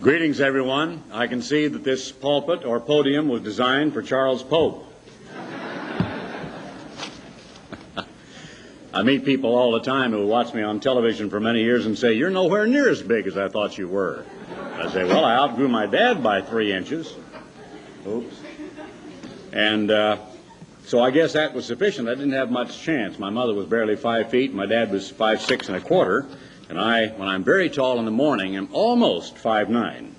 Greetings, everyone. I can see that this pulpit or podium was designed for Charles Pope. I meet people all the time who watch me on television for many years and say, You're nowhere near as big as I thought you were. I say, Well, I outgrew my dad by three inches. Oops. And uh, so I guess that was sufficient. I didn't have much chance. My mother was barely five feet, my dad was five, six and a quarter. And I, when I'm very tall in the morning, am almost five nine.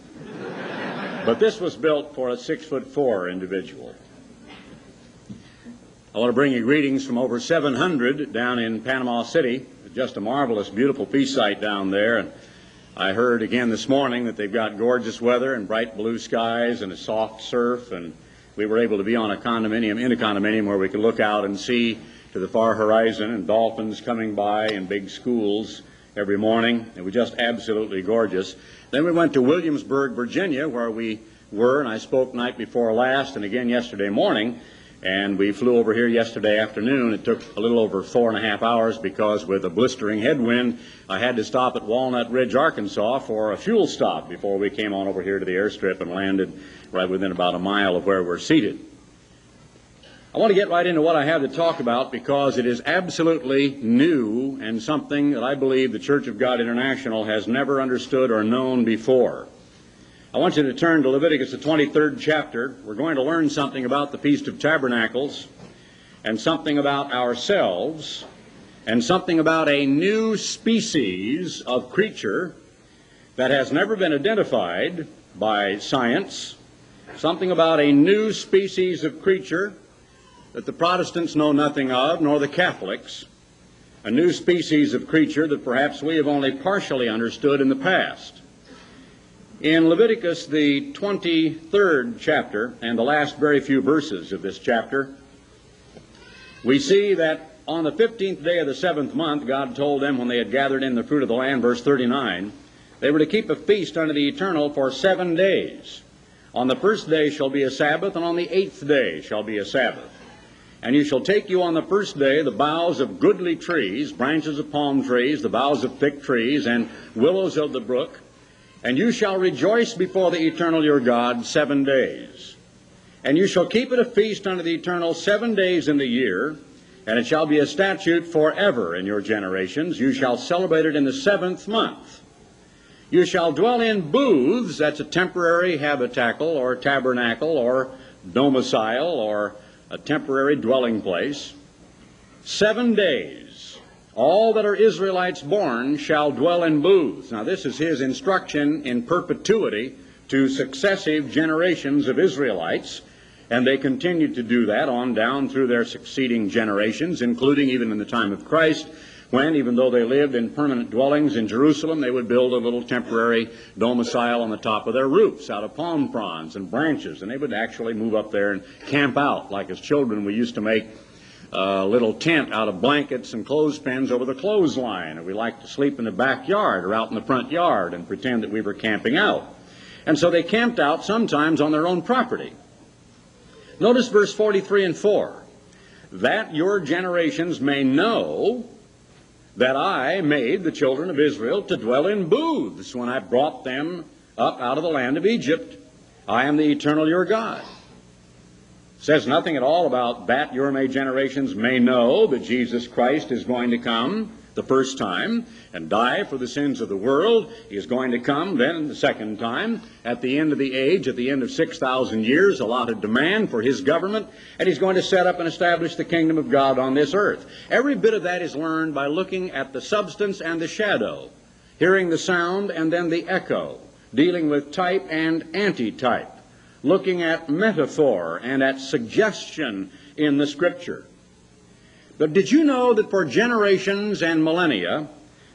But this was built for a six foot four individual. I want to bring you greetings from over 700 down in Panama City. Just a marvelous, beautiful peace site down there. And I heard again this morning that they've got gorgeous weather and bright blue skies and a soft surf. And we were able to be on a condominium, in a condominium where we could look out and see to the far horizon and dolphins coming by in big schools every morning. It was just absolutely gorgeous. Then we went to Williamsburg, Virginia, where we were, and I spoke night before last and again yesterday morning. And we flew over here yesterday afternoon. It took a little over four and a half hours because with a blistering headwind, I had to stop at Walnut Ridge, Arkansas for a fuel stop before we came on over here to the airstrip and landed right within about a mile of where we're seated. I want to get right into what I have to talk about because it is absolutely new and something that I believe the Church of God International has never understood or known before. I want you to turn to Leviticus, the 23rd chapter. We're going to learn something about the Feast of Tabernacles and something about ourselves and something about a new species of creature that has never been identified by science, something about a new species of creature that the Protestants know nothing of, nor the Catholics, a new species of creature that perhaps we have only partially understood in the past. In Leviticus, the 23rd chapter, and the last very few verses of this chapter, we see that on the 15th day of the seventh month, God told them when they had gathered in the fruit of the land, verse 39, they were to keep a feast unto the eternal for seven days. On the first day shall be a Sabbath, and on the eighth day shall be a Sabbath. And you shall take you on the first day the boughs of goodly trees, branches of palm trees, the boughs of thick trees, and willows of the brook, and you shall rejoice before the eternal your God seven days. And you shall keep it a feast unto the eternal seven days in the year, and it shall be a statute forever in your generations. You shall celebrate it in the seventh month. You shall dwell in booths, that's a temporary habitacle or tabernacle or domicile or a temporary dwelling place, seven days all that are Israelites born shall dwell in booths. Now, this is his instruction in perpetuity to successive generations of Israelites, and they continued to do that on down through their succeeding generations, including even in the time of Christ, when, even though they lived in permanent dwellings in Jerusalem, they would build a little temporary domicile on the top of their roofs out of palm fronds and branches, and they would actually move up there and camp out, like as children we used to make a little tent out of blankets and clothespins over the clothesline. And we liked to sleep in the backyard or out in the front yard and pretend that we were camping out. And so they camped out sometimes on their own property. Notice verse 43 and 4. That your generations may know that I made the children of Israel to dwell in booths when I brought them up out of the land of Egypt. I am the eternal your God. Says nothing at all about that your may generations may know that Jesus Christ is going to come the first time and die for the sins of the world. He is going to come then the second time at the end of the age, at the end of 6,000 years, allotted demand for his government, and he's going to set up and establish the kingdom of God on this earth. Every bit of that is learned by looking at the substance and the shadow, hearing the sound and then the echo, dealing with type and antitype looking at metaphor and at suggestion in the Scripture. But did you know that for generations and millennia,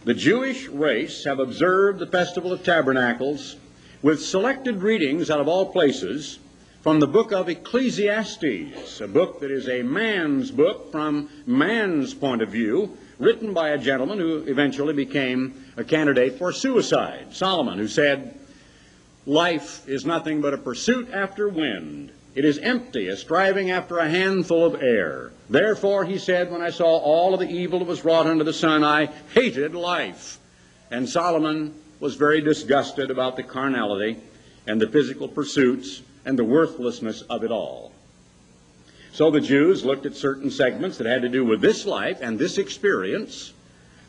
the Jewish race have observed the Festival of Tabernacles with selected readings out of all places from the book of Ecclesiastes, a book that is a man's book from man's point of view, written by a gentleman who eventually became a candidate for suicide, Solomon, who said, Life is nothing but a pursuit after wind. It is empty, a striving after a handful of air. Therefore, he said, when I saw all of the evil that was wrought under the sun, I hated life. And Solomon was very disgusted about the carnality and the physical pursuits and the worthlessness of it all. So the Jews looked at certain segments that had to do with this life and this experience,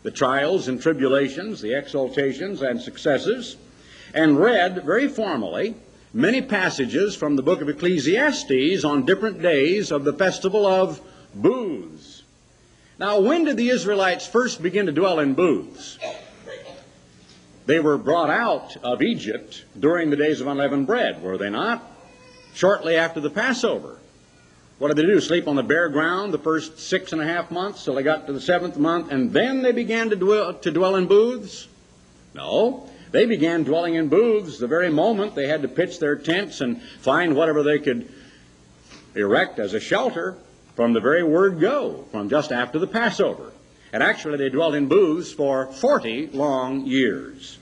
the trials and tribulations, the exaltations and successes, and read very formally many passages from the book of Ecclesiastes on different days of the festival of booths. Now, when did the Israelites first begin to dwell in booths? They were brought out of Egypt during the days of unleavened bread, were they not? Shortly after the Passover. What did they do? Sleep on the bare ground the first six and a half months till they got to the seventh month, and then they began to dwell, to dwell in booths? No. They began dwelling in booths the very moment they had to pitch their tents and find whatever they could erect as a shelter from the very word go, from just after the Passover. And actually, they dwelt in booths for 40 long years.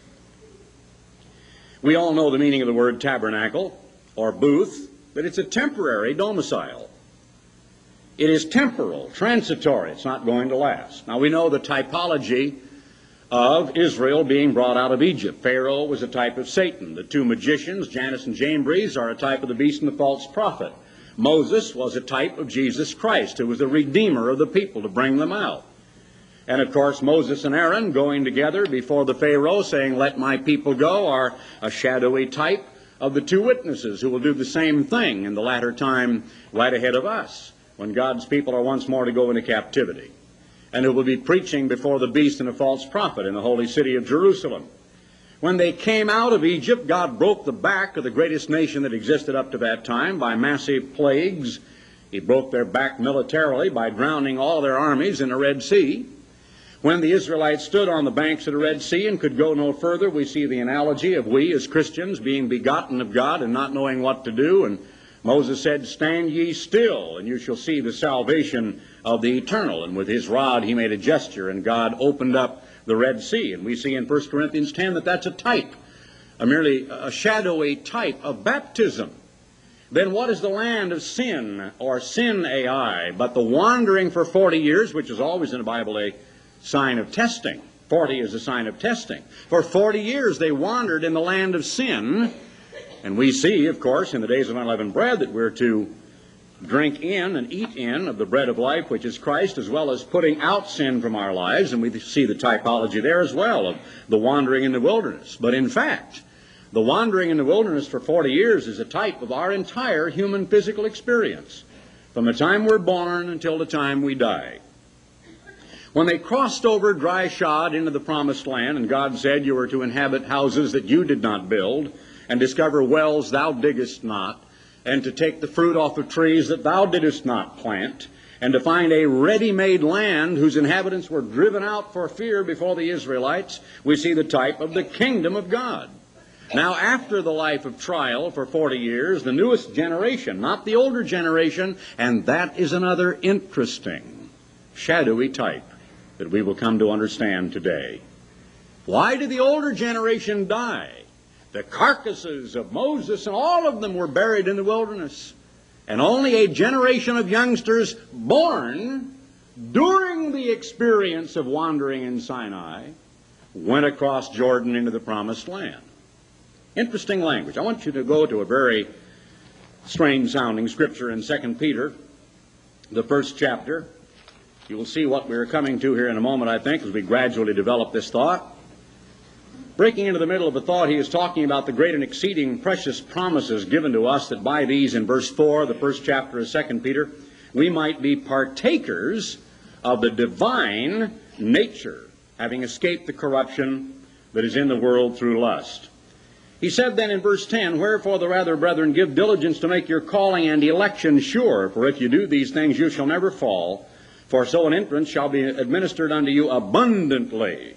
We all know the meaning of the word tabernacle or booth, that it's a temporary domicile. It is temporal, transitory. It's not going to last. Now we know the typology of Israel being brought out of Egypt. Pharaoh was a type of Satan. The two magicians, Jannes and Jambres, are a type of the beast and the false prophet. Moses was a type of Jesus Christ, who was the redeemer of the people to bring them out. And of course, Moses and Aaron going together before the Pharaoh saying, Let my people go, are a shadowy type of the two witnesses who will do the same thing in the latter time right ahead of us when God's people are once more to go into captivity, and who will be preaching before the beast and a false prophet in the holy city of Jerusalem. When they came out of Egypt, God broke the back of the greatest nation that existed up to that time by massive plagues. He broke their back militarily by drowning all their armies in the Red Sea. When the Israelites stood on the banks of the Red Sea and could go no further, we see the analogy of we as Christians being begotten of God and not knowing what to do and Moses said, Stand ye still, and you shall see the salvation of the eternal. And with his rod he made a gesture, and God opened up the Red Sea. And we see in 1 Corinthians 10 that that's a type, a merely a shadowy type of baptism. Then what is the land of sin, or Sinai, but the wandering for 40 years, which is always in the Bible a sign of testing. 40 is a sign of testing. For 40 years they wandered in the land of sin and we see, of course, in the days of unleavened bread that we're to drink in and eat in of the bread of life, which is Christ, as well as putting out sin from our lives. And we see the typology there as well of the wandering in the wilderness. But in fact, the wandering in the wilderness for 40 years is a type of our entire human physical experience, from the time we're born until the time we die. When they crossed over dry shod into the promised land, and God said you were to inhabit houses that you did not build, and discover wells thou diggest not, and to take the fruit off of trees that thou didst not plant, and to find a ready-made land whose inhabitants were driven out for fear before the Israelites, we see the type of the kingdom of God. Now, after the life of trial for 40 years, the newest generation, not the older generation, and that is another interesting, shadowy type that we will come to understand today. Why did the older generation die? The carcasses of Moses and all of them were buried in the wilderness. And only a generation of youngsters born during the experience of wandering in Sinai went across Jordan into the promised land. Interesting language. I want you to go to a very strange sounding scripture in 2 Peter, the first chapter. You will see what we're coming to here in a moment, I think, as we gradually develop this thought. Breaking into the middle of a thought, he is talking about the great and exceeding precious promises given to us that by these, in verse 4, the first chapter of 2 Peter, we might be partakers of the divine nature, having escaped the corruption that is in the world through lust. He said then in verse 10, Wherefore the rather, brethren, give diligence to make your calling and election sure, for if you do these things, you shall never fall. For so an entrance shall be administered unto you abundantly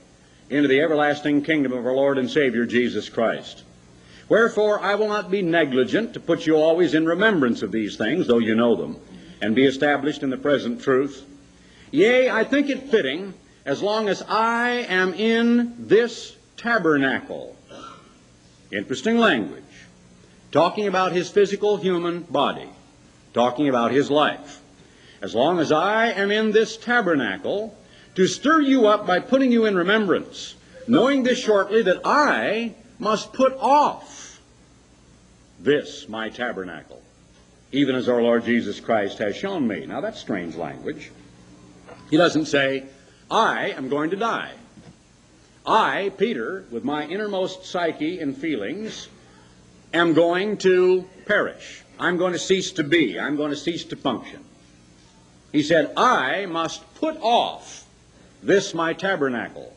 into the everlasting kingdom of our Lord and Savior Jesus Christ. Wherefore I will not be negligent to put you always in remembrance of these things, though you know them, and be established in the present truth. Yea, I think it fitting, as long as I am in this tabernacle. Interesting language. Talking about his physical human body. Talking about his life. As long as I am in this tabernacle, to stir you up by putting you in remembrance knowing this shortly that I must put off this my tabernacle, even as our Lord Jesus Christ has shown me. Now that's strange language. He doesn't say, I am going to die. I, Peter, with my innermost psyche and feelings, am going to perish. I'm going to cease to be. I'm going to cease to function. He said, I must put off this my tabernacle,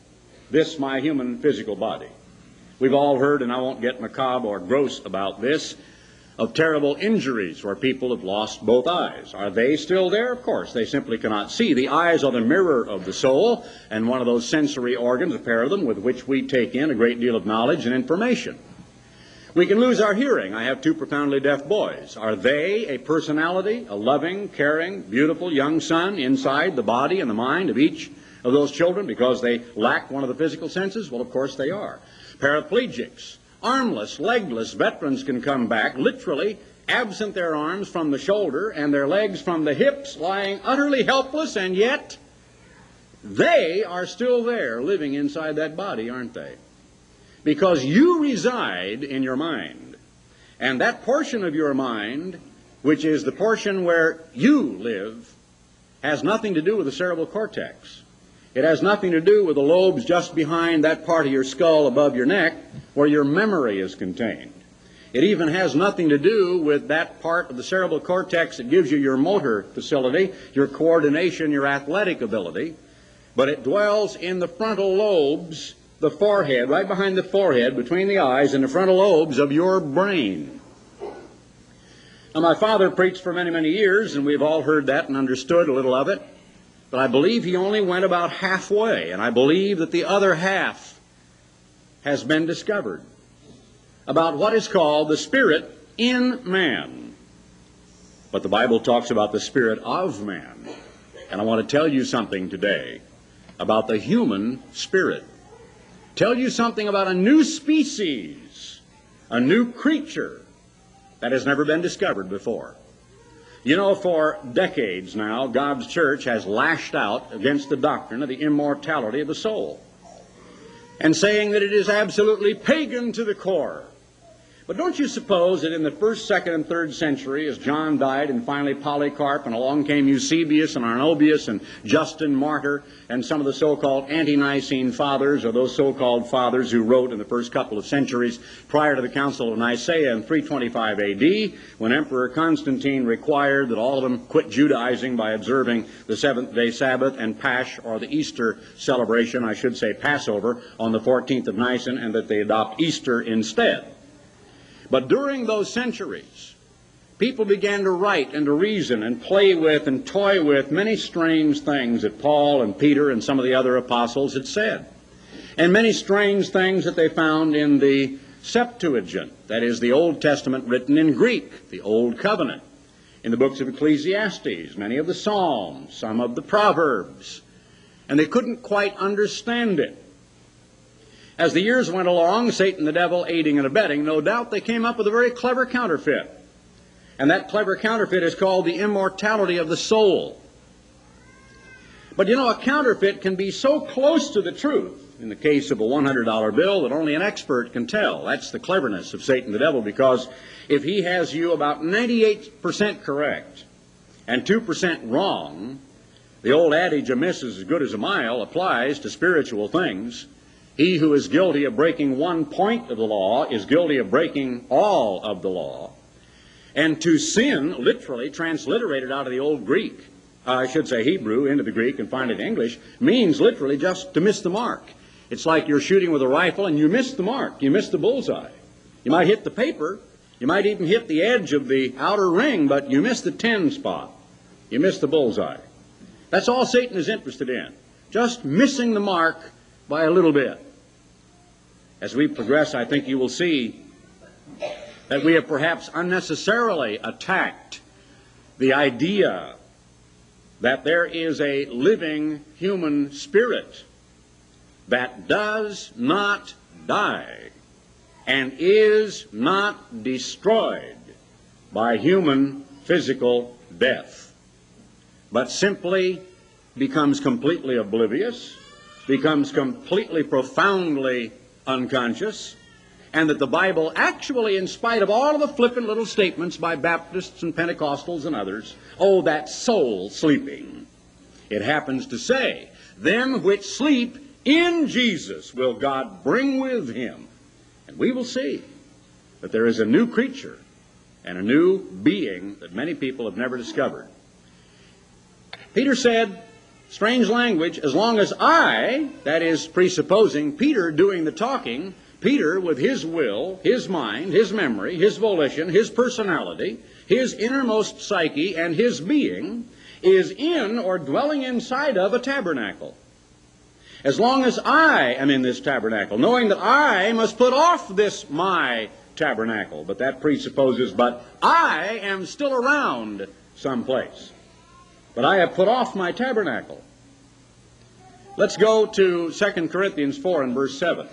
this my human physical body. We've all heard, and I won't get macabre or gross about this, of terrible injuries where people have lost both eyes. Are they still there? Of course. They simply cannot see. The eyes are the mirror of the soul, and one of those sensory organs, a pair of them, with which we take in a great deal of knowledge and information. We can lose our hearing. I have two profoundly deaf boys. Are they a personality, a loving, caring, beautiful young son inside the body and the mind of each of those children because they lack one of the physical senses? Well, of course they are. Paraplegics, Armless, legless veterans can come back, literally absent their arms from the shoulder and their legs from the hips, lying utterly helpless, and yet they are still there living inside that body, aren't they? Because you reside in your mind. And that portion of your mind, which is the portion where you live, has nothing to do with the cerebral cortex. It has nothing to do with the lobes just behind that part of your skull above your neck where your memory is contained. It even has nothing to do with that part of the cerebral cortex that gives you your motor facility, your coordination, your athletic ability, but it dwells in the frontal lobes, the forehead, right behind the forehead, between the eyes and the frontal lobes of your brain. Now, my father preached for many, many years, and we've all heard that and understood a little of it. But I believe he only went about halfway, and I believe that the other half has been discovered about what is called the Spirit in man. But the Bible talks about the Spirit of man. And I want to tell you something today about the human spirit. Tell you something about a new species, a new creature that has never been discovered before. You know, for decades now, God's church has lashed out against the doctrine of the immortality of the soul and saying that it is absolutely pagan to the core. But don't you suppose that in the first, second, and third century, as John died and finally Polycarp, and along came Eusebius and Arnobius and Justin Martyr and some of the so-called ante-Nicene fathers, or those so-called fathers who wrote in the first couple of centuries prior to the Council of Nicaea in 325 AD, when Emperor Constantine required that all of them quit Judaizing by observing the seventh-day Sabbath and Pasch, or the Easter celebration, I should say Passover, on the 14th of Nisan, and that they adopt Easter instead. But during those centuries, people began to write and to reason and play with and toy with many strange things that Paul and Peter and some of the other apostles had said. And many strange things that they found in the Septuagint, that is, the Old Testament written in Greek, the Old Covenant, in the books of Ecclesiastes, many of the Psalms, some of the Proverbs. And they couldn't quite understand it. As the years went along, Satan the devil aiding and abetting, no doubt they came up with a very clever counterfeit. And that clever counterfeit is called the immortality of the soul. But you know, a counterfeit can be so close to the truth in the case of a $100 bill that only an expert can tell. That's the cleverness of Satan the devil because if he has you about 98% correct and 2% wrong, the old adage, a miss is as good as a mile, applies to spiritual things. He who is guilty of breaking one point of the law is guilty of breaking all of the law. And to sin, literally transliterated out of the old Greek, I should say Hebrew, into the Greek and find it English, means literally just to miss the mark. It's like you're shooting with a rifle and you miss the mark. You miss the bullseye. You might hit the paper. You might even hit the edge of the outer ring, but you miss the 10 spot. You miss the bullseye. That's all Satan is interested in. Just missing the mark by a little bit. As we progress, I think you will see that we have perhaps unnecessarily attacked the idea that there is a living human spirit that does not die and is not destroyed by human physical death, but simply becomes completely oblivious becomes completely, profoundly unconscious, and that the Bible actually, in spite of all of the flippant little statements by Baptists and Pentecostals and others, oh, that soul sleeping, it happens to say, them which sleep in Jesus will God bring with him. And we will see that there is a new creature and a new being that many people have never discovered. Peter said, strange language, as long as I, that is presupposing Peter doing the talking, Peter with his will, his mind, his memory, his volition, his personality, his innermost psyche, and his being, is in or dwelling inside of a tabernacle. As long as I am in this tabernacle, knowing that I must put off this my tabernacle, but that presupposes, but I am still around someplace. But I have put off my tabernacle. Let's go to 2 Corinthians 4 and verse 7.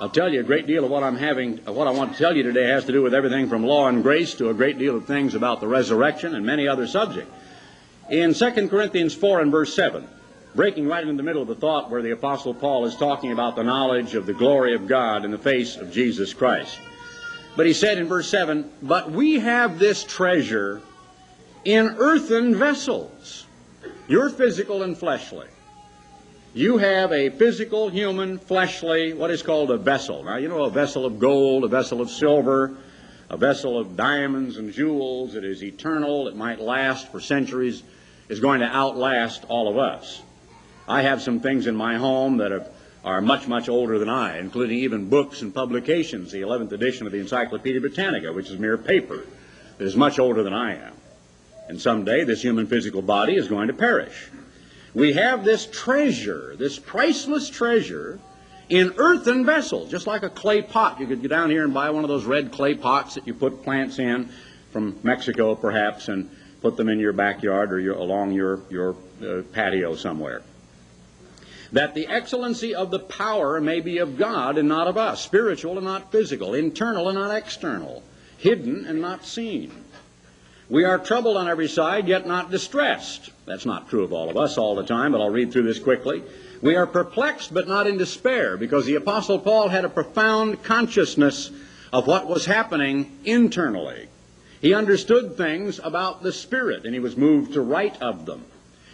I'll tell you a great deal of what I'm having, what I want to tell you today has to do with everything from law and grace to a great deal of things about the resurrection and many other subjects. In 2 Corinthians 4 and verse 7, breaking right in the middle of the thought where the Apostle Paul is talking about the knowledge of the glory of God in the face of Jesus Christ. But he said in verse 7, But we have this treasure in earthen vessels. You're physical and fleshly. You have a physical, human, fleshly, what is called a vessel. Now, you know, a vessel of gold, a vessel of silver, a vessel of diamonds and jewels. It is eternal. It might last for centuries. Is going to outlast all of us. I have some things in my home that are, are much, much older than I, including even books and publications. The 11th edition of the Encyclopedia Britannica, which is mere paper, that is much older than I am. And someday this human physical body is going to perish. We have this treasure, this priceless treasure, in earthen vessels, just like a clay pot. You could go down here and buy one of those red clay pots that you put plants in from Mexico, perhaps, and put them in your backyard or your, along your, your uh, patio somewhere that the excellency of the power may be of God and not of us, spiritual and not physical, internal and not external, hidden and not seen. We are troubled on every side, yet not distressed. That's not true of all of us all the time, but I'll read through this quickly. We are perplexed, but not in despair, because the Apostle Paul had a profound consciousness of what was happening internally. He understood things about the Spirit, and he was moved to write of them.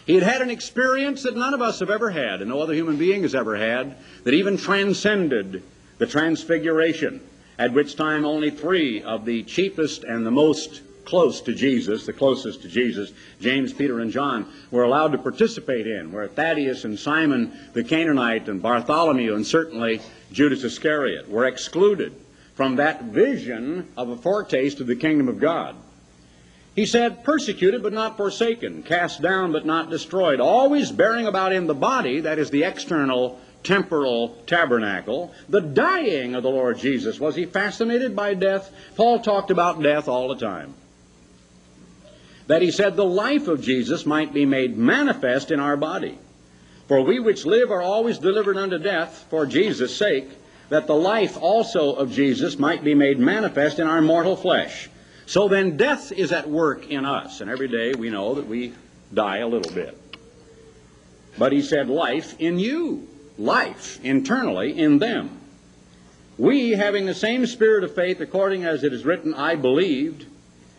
He had had an experience that none of us have ever had, and no other human being has ever had, that even transcended the transfiguration, at which time only three of the cheapest and the most close to Jesus, the closest to Jesus, James, Peter, and John, were allowed to participate in, where Thaddeus and Simon the Canaanite and Bartholomew and certainly Judas Iscariot were excluded from that vision of a foretaste of the kingdom of God. He said, persecuted but not forsaken, cast down but not destroyed, always bearing about in the body, that is the external temporal tabernacle, the dying of the Lord Jesus. Was he fascinated by death? Paul talked about death all the time. That he said the life of Jesus might be made manifest in our body. For we which live are always delivered unto death for Jesus' sake, that the life also of Jesus might be made manifest in our mortal flesh. So then death is at work in us, and every day we know that we die a little bit. But he said life in you, life internally in them. We, having the same spirit of faith, according as it is written, I believed,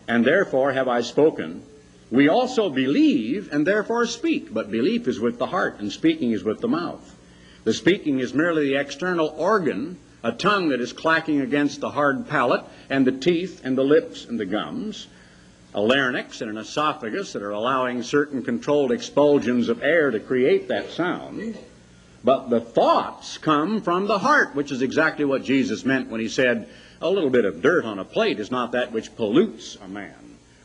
and therefore have I spoken, we also believe and therefore speak. But belief is with the heart, and speaking is with the mouth. The speaking is merely the external organ a tongue that is clacking against the hard palate, and the teeth and the lips and the gums, a larynx and an esophagus that are allowing certain controlled expulsions of air to create that sound. But the thoughts come from the heart, which is exactly what Jesus meant when he said, a little bit of dirt on a plate is not that which pollutes a man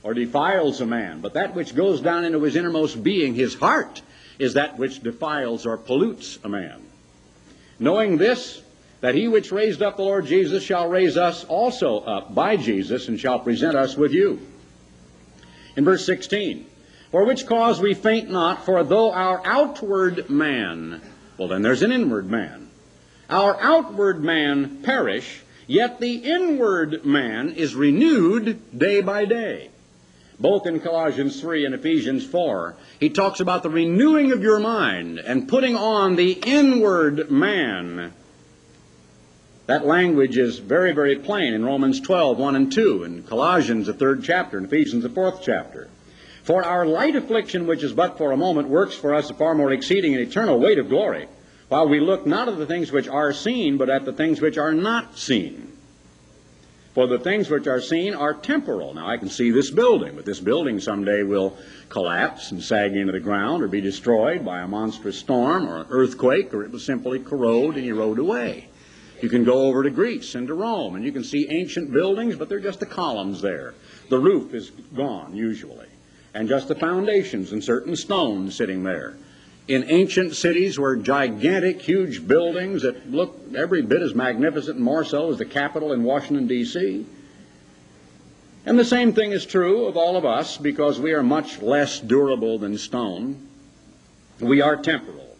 or defiles a man, but that which goes down into his innermost being, his heart, is that which defiles or pollutes a man. Knowing this, that he which raised up the Lord Jesus shall raise us also up by Jesus and shall present us with you. In verse 16, for which cause we faint not, for though our outward man, well then there's an inward man, our outward man perish, yet the inward man is renewed day by day. both in Colossians 3 and Ephesians 4, he talks about the renewing of your mind and putting on the inward man. That language is very, very plain in Romans 12, 1 and 2, in Colossians, the third chapter, in Ephesians, the fourth chapter. For our light affliction, which is but for a moment, works for us a far more exceeding and eternal weight of glory, while we look not at the things which are seen, but at the things which are not seen. For the things which are seen are temporal. Now I can see this building, but this building someday will collapse and sag into the ground or be destroyed by a monstrous storm or an earthquake, or it will simply corrode and erode away. You can go over to Greece and to Rome, and you can see ancient buildings, but they're just the columns there. The roof is gone, usually, and just the foundations and certain stones sitting there in ancient cities were gigantic, huge buildings that looked every bit as magnificent and more so as the Capitol in Washington, D.C. And the same thing is true of all of us because we are much less durable than stone. We are temporal.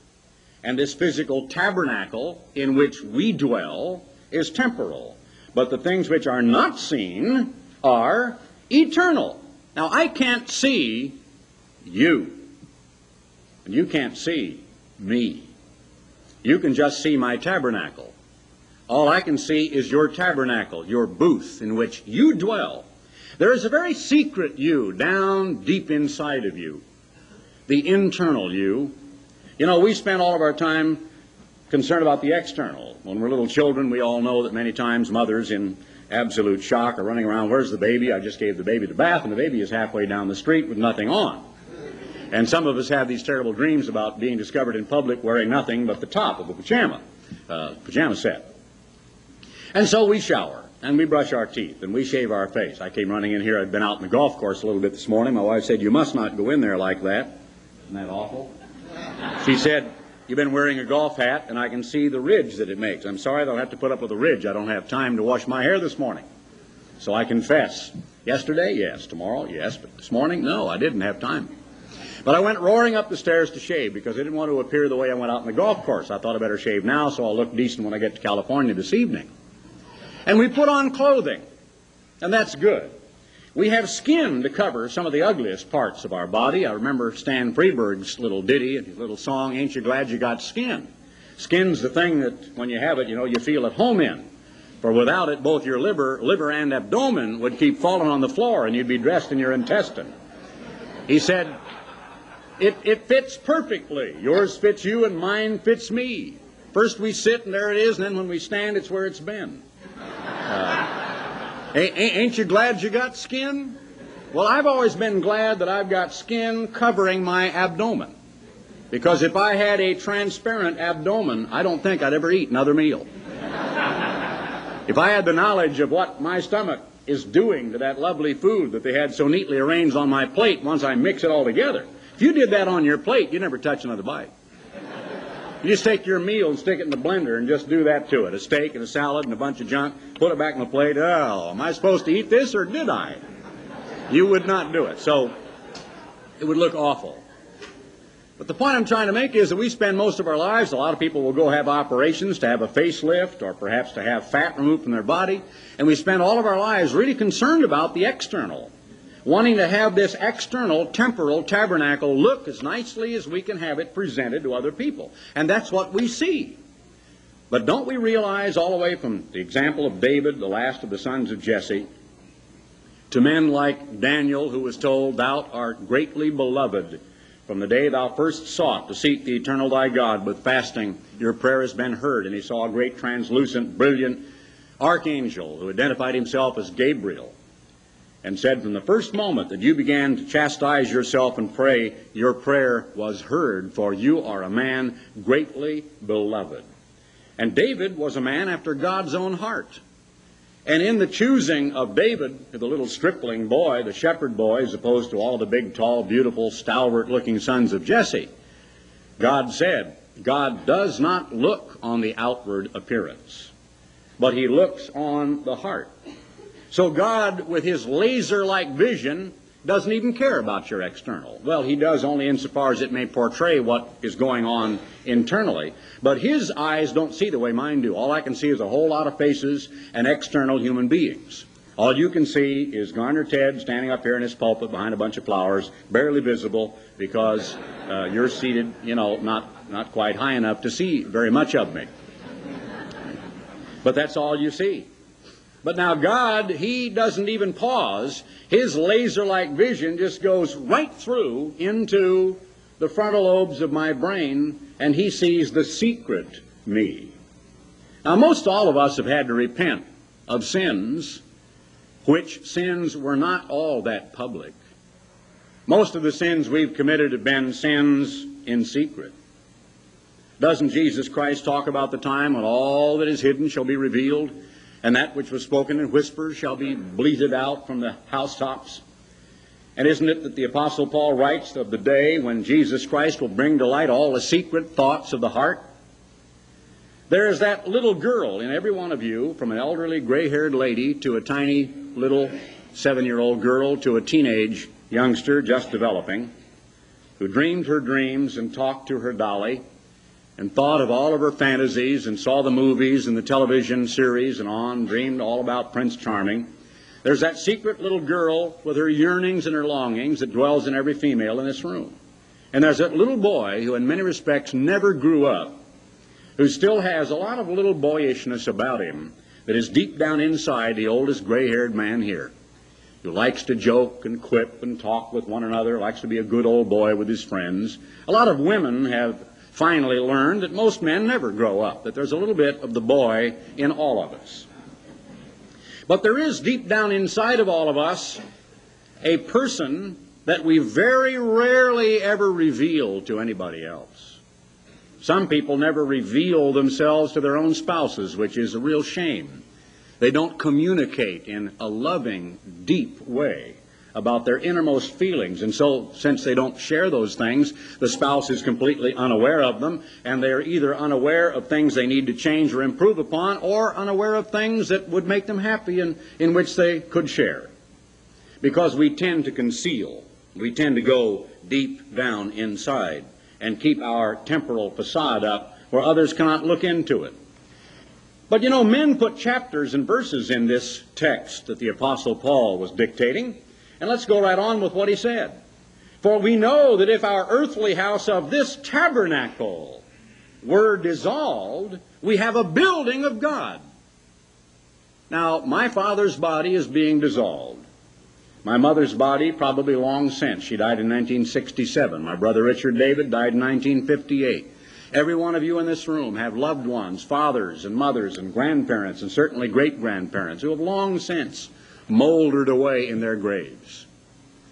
And this physical tabernacle in which we dwell is temporal. But the things which are not seen are eternal. Now, I can't see you. You can't see me. You can just see my tabernacle. All I can see is your tabernacle, your booth in which you dwell. There is a very secret you down deep inside of you, the internal you. You know, we spend all of our time concerned about the external. When we're little children, we all know that many times mothers in absolute shock are running around, where's the baby? I just gave the baby the bath, and the baby is halfway down the street with nothing on. And some of us have these terrible dreams about being discovered in public wearing nothing but the top of a pajama, uh, pajama set. And so we shower and we brush our teeth and we shave our face. I came running in here. I'd been out in the golf course a little bit this morning. My wife said, You must not go in there like that. Isn't that awful? She said, You've been wearing a golf hat and I can see the ridge that it makes. I'm sorry I'll have to put up with the ridge. I don't have time to wash my hair this morning. So I confess. Yesterday, yes. Tomorrow, yes. But this morning, no, I didn't have time. But I went roaring up the stairs to shave because I didn't want to appear the way I went out in the golf course. I thought I better shave now so I'll look decent when I get to California this evening. And we put on clothing, and that's good. We have skin to cover some of the ugliest parts of our body. I remember Stan Freberg's little ditty and his little song, Ain't You Glad You Got Skin? Skin's the thing that when you have it, you know, you feel at home in. For without it, both your liver, liver and abdomen would keep falling on the floor and you'd be dressed in your intestine. He said, it, it fits perfectly. Yours fits you and mine fits me. First we sit and there it is, and then when we stand, it's where it's been. Uh, ain't, ain't you glad you got skin? Well, I've always been glad that I've got skin covering my abdomen. Because if I had a transparent abdomen, I don't think I'd ever eat another meal. if I had the knowledge of what my stomach is doing to that lovely food that they had so neatly arranged on my plate once I mix it all together, if you did that on your plate, you never touch another bite. You just take your meal and stick it in the blender and just do that to it. A steak and a salad and a bunch of junk. Put it back in the plate. Oh, am I supposed to eat this or did I? You would not do it. So it would look awful. But the point I'm trying to make is that we spend most of our lives, a lot of people will go have operations to have a facelift or perhaps to have fat removed from their body, and we spend all of our lives really concerned about the external wanting to have this external temporal tabernacle look as nicely as we can have it presented to other people. And that's what we see. But don't we realize all the way from the example of David, the last of the sons of Jesse, to men like Daniel, who was told, Thou art greatly beloved. From the day thou first sought to seek the eternal thy God with fasting, your prayer has been heard. And he saw a great translucent, brilliant archangel who identified himself as Gabriel and said from the first moment that you began to chastise yourself and pray, your prayer was heard, for you are a man greatly beloved. And David was a man after God's own heart. And in the choosing of David, the little stripling boy, the shepherd boy, as opposed to all the big, tall, beautiful, stalwart looking sons of Jesse, God said, God does not look on the outward appearance, but he looks on the heart. So God, with his laser-like vision, doesn't even care about your external. Well, he does only insofar as it may portray what is going on internally. But his eyes don't see the way mine do. All I can see is a whole lot of faces and external human beings. All you can see is Garner Ted standing up here in his pulpit behind a bunch of flowers, barely visible because uh, you're seated, you know, not, not quite high enough to see very much of me. But that's all you see. But now God, He doesn't even pause. His laser-like vision just goes right through into the frontal lobes of my brain, and He sees the secret me. Now, most all of us have had to repent of sins, which sins were not all that public. Most of the sins we've committed have been sins in secret. Doesn't Jesus Christ talk about the time when all that is hidden shall be revealed, and that which was spoken in whispers shall be bleated out from the housetops? And isn't it that the Apostle Paul writes of the day when Jesus Christ will bring to light all the secret thoughts of the heart? There is that little girl in every one of you, from an elderly gray haired lady to a tiny little seven year old girl to a teenage youngster just developing, who dreamed her dreams and talked to her dolly and thought of all of her fantasies and saw the movies and the television series and on, dreamed all about Prince Charming. There's that secret little girl with her yearnings and her longings that dwells in every female in this room. And there's that little boy who, in many respects, never grew up, who still has a lot of little boyishness about him that is deep down inside the oldest gray haired man here, who likes to joke and quip and talk with one another, likes to be a good old boy with his friends. A lot of women have finally learned that most men never grow up, that there's a little bit of the boy in all of us. But there is deep down inside of all of us a person that we very rarely ever reveal to anybody else. Some people never reveal themselves to their own spouses, which is a real shame. They don't communicate in a loving, deep way about their innermost feelings. And so, since they don't share those things, the spouse is completely unaware of them, and they are either unaware of things they need to change or improve upon, or unaware of things that would make them happy and in which they could share. Because we tend to conceal, we tend to go deep down inside and keep our temporal facade up where others cannot look into it. But you know, men put chapters and verses in this text that the Apostle Paul was dictating. And let's go right on with what he said. For we know that if our earthly house of this tabernacle were dissolved, we have a building of God. Now, my father's body is being dissolved. My mother's body probably long since. She died in 1967. My brother Richard David died in 1958. Every one of you in this room have loved ones, fathers and mothers and grandparents and certainly great grandparents who have long since moldered away in their graves.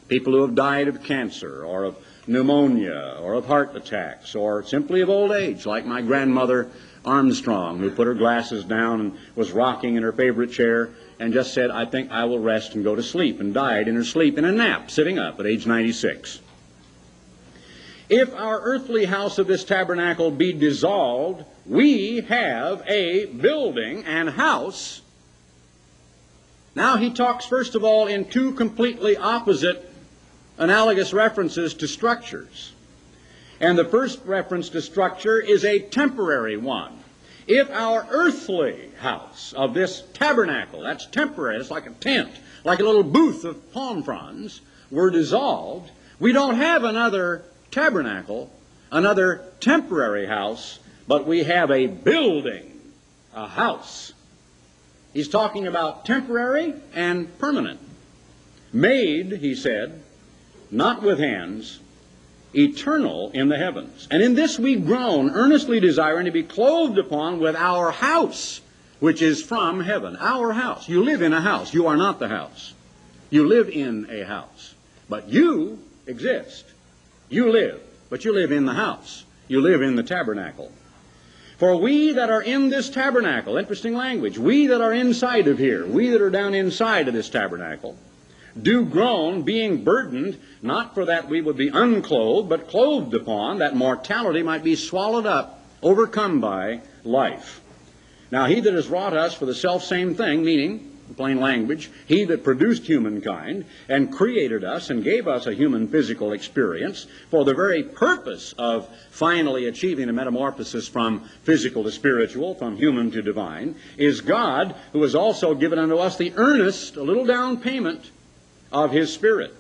People who have died of cancer or of pneumonia or of heart attacks or simply of old age, like my grandmother Armstrong, who put her glasses down and was rocking in her favorite chair and just said, I think I will rest and go to sleep, and died in her sleep in a nap, sitting up at age 96. If our earthly house of this tabernacle be dissolved, we have a building and house now he talks, first of all, in two completely opposite analogous references to structures. And the first reference to structure is a temporary one. If our earthly house of this tabernacle, that's temporary, it's like a tent, like a little booth of palm fronds, were dissolved, we don't have another tabernacle, another temporary house, but we have a building, a house He's talking about temporary and permanent. Made, he said, not with hands, eternal in the heavens. And in this we groan, earnestly desiring to be clothed upon with our house, which is from heaven. Our house. You live in a house. You are not the house. You live in a house. But you exist. You live. But you live in the house. You live in the tabernacle. For we that are in this tabernacle, interesting language, we that are inside of here, we that are down inside of this tabernacle, do groan, being burdened, not for that we would be unclothed, but clothed upon, that mortality might be swallowed up, overcome by life. Now, he that has wrought us for the self same thing, meaning plain language, he that produced humankind and created us and gave us a human physical experience for the very purpose of finally achieving a metamorphosis from physical to spiritual, from human to divine, is God who has also given unto us the earnest, a little down payment of his Spirit.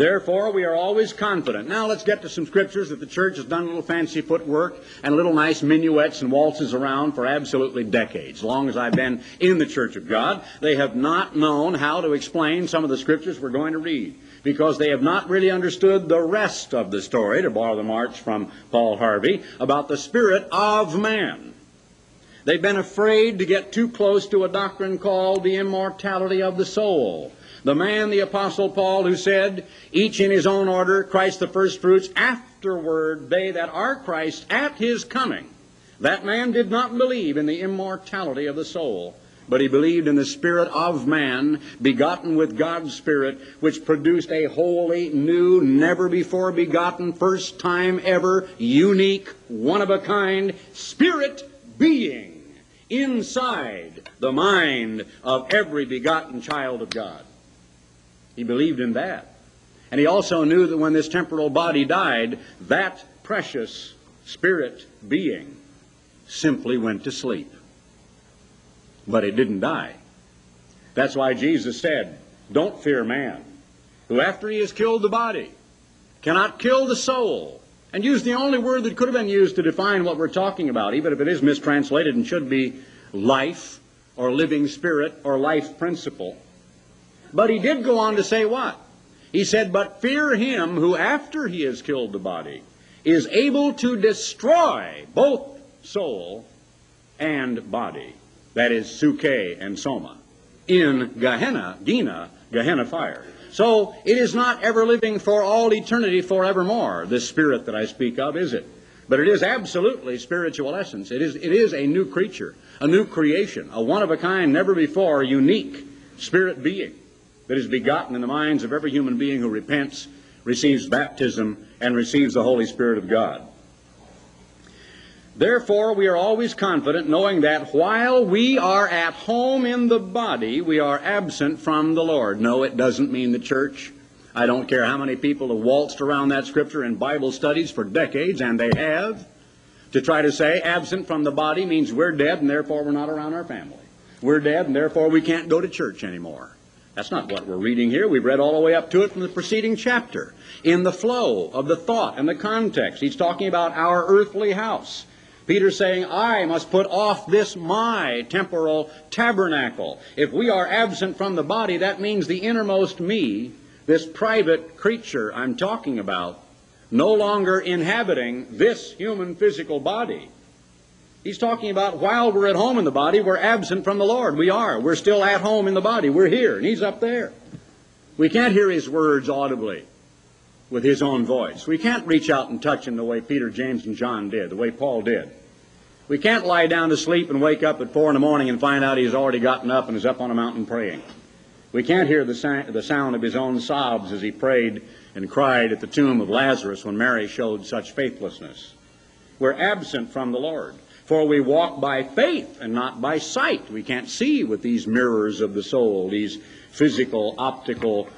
Therefore, we are always confident. Now let's get to some scriptures that the church has done little fancy footwork and little nice minuets and waltzes around for absolutely decades. As long as I've been in the church of God, they have not known how to explain some of the scriptures we're going to read because they have not really understood the rest of the story, to borrow the march from Paul Harvey, about the spirit of man. They've been afraid to get too close to a doctrine called the immortality of the soul. The man, the Apostle Paul, who said, each in his own order, Christ the first fruits, afterward they that are Christ at his coming. That man did not believe in the immortality of the soul, but he believed in the spirit of man, begotten with God's Spirit, which produced a wholly new, never before begotten, first time ever, unique, one of a kind spirit being inside the mind of every begotten child of God. He believed in that. And he also knew that when this temporal body died, that precious spirit being simply went to sleep. But it didn't die. That's why Jesus said, Don't fear man, who after he has killed the body cannot kill the soul. And use the only word that could have been used to define what we're talking about, even if it is mistranslated and should be life or living spirit or life principle. But he did go on to say what? He said, But fear him who, after he has killed the body, is able to destroy both soul and body. That is, suke and soma. In Gehenna, Gina, Gehenna fire. So it is not ever living for all eternity forevermore, this spirit that I speak of, is it? But it is absolutely spiritual essence. It is, it is a new creature, a new creation, a one of a kind, never before unique spirit being that is begotten in the minds of every human being who repents, receives baptism, and receives the Holy Spirit of God. Therefore, we are always confident knowing that while we are at home in the body, we are absent from the Lord. No, it doesn't mean the church. I don't care how many people have waltzed around that scripture in Bible studies for decades, and they have, to try to say absent from the body means we're dead and therefore we're not around our family. We're dead and therefore we can't go to church anymore. That's not what we're reading here. We've read all the way up to it from the preceding chapter. In the flow of the thought and the context, he's talking about our earthly house. Peter's saying, I must put off this my temporal tabernacle. If we are absent from the body, that means the innermost me, this private creature I'm talking about, no longer inhabiting this human physical body. He's talking about while we're at home in the body, we're absent from the Lord. We are. We're still at home in the body. We're here, and He's up there. We can't hear His words audibly with His own voice. We can't reach out and touch Him the way Peter, James, and John did, the way Paul did. We can't lie down to sleep and wake up at four in the morning and find out He's already gotten up and is up on a mountain praying. We can't hear the, sa- the sound of His own sobs as He prayed and cried at the tomb of Lazarus when Mary showed such faithlessness. We're absent from the Lord. For we walk by faith and not by sight. We can't see with these mirrors of the soul, these physical, optical,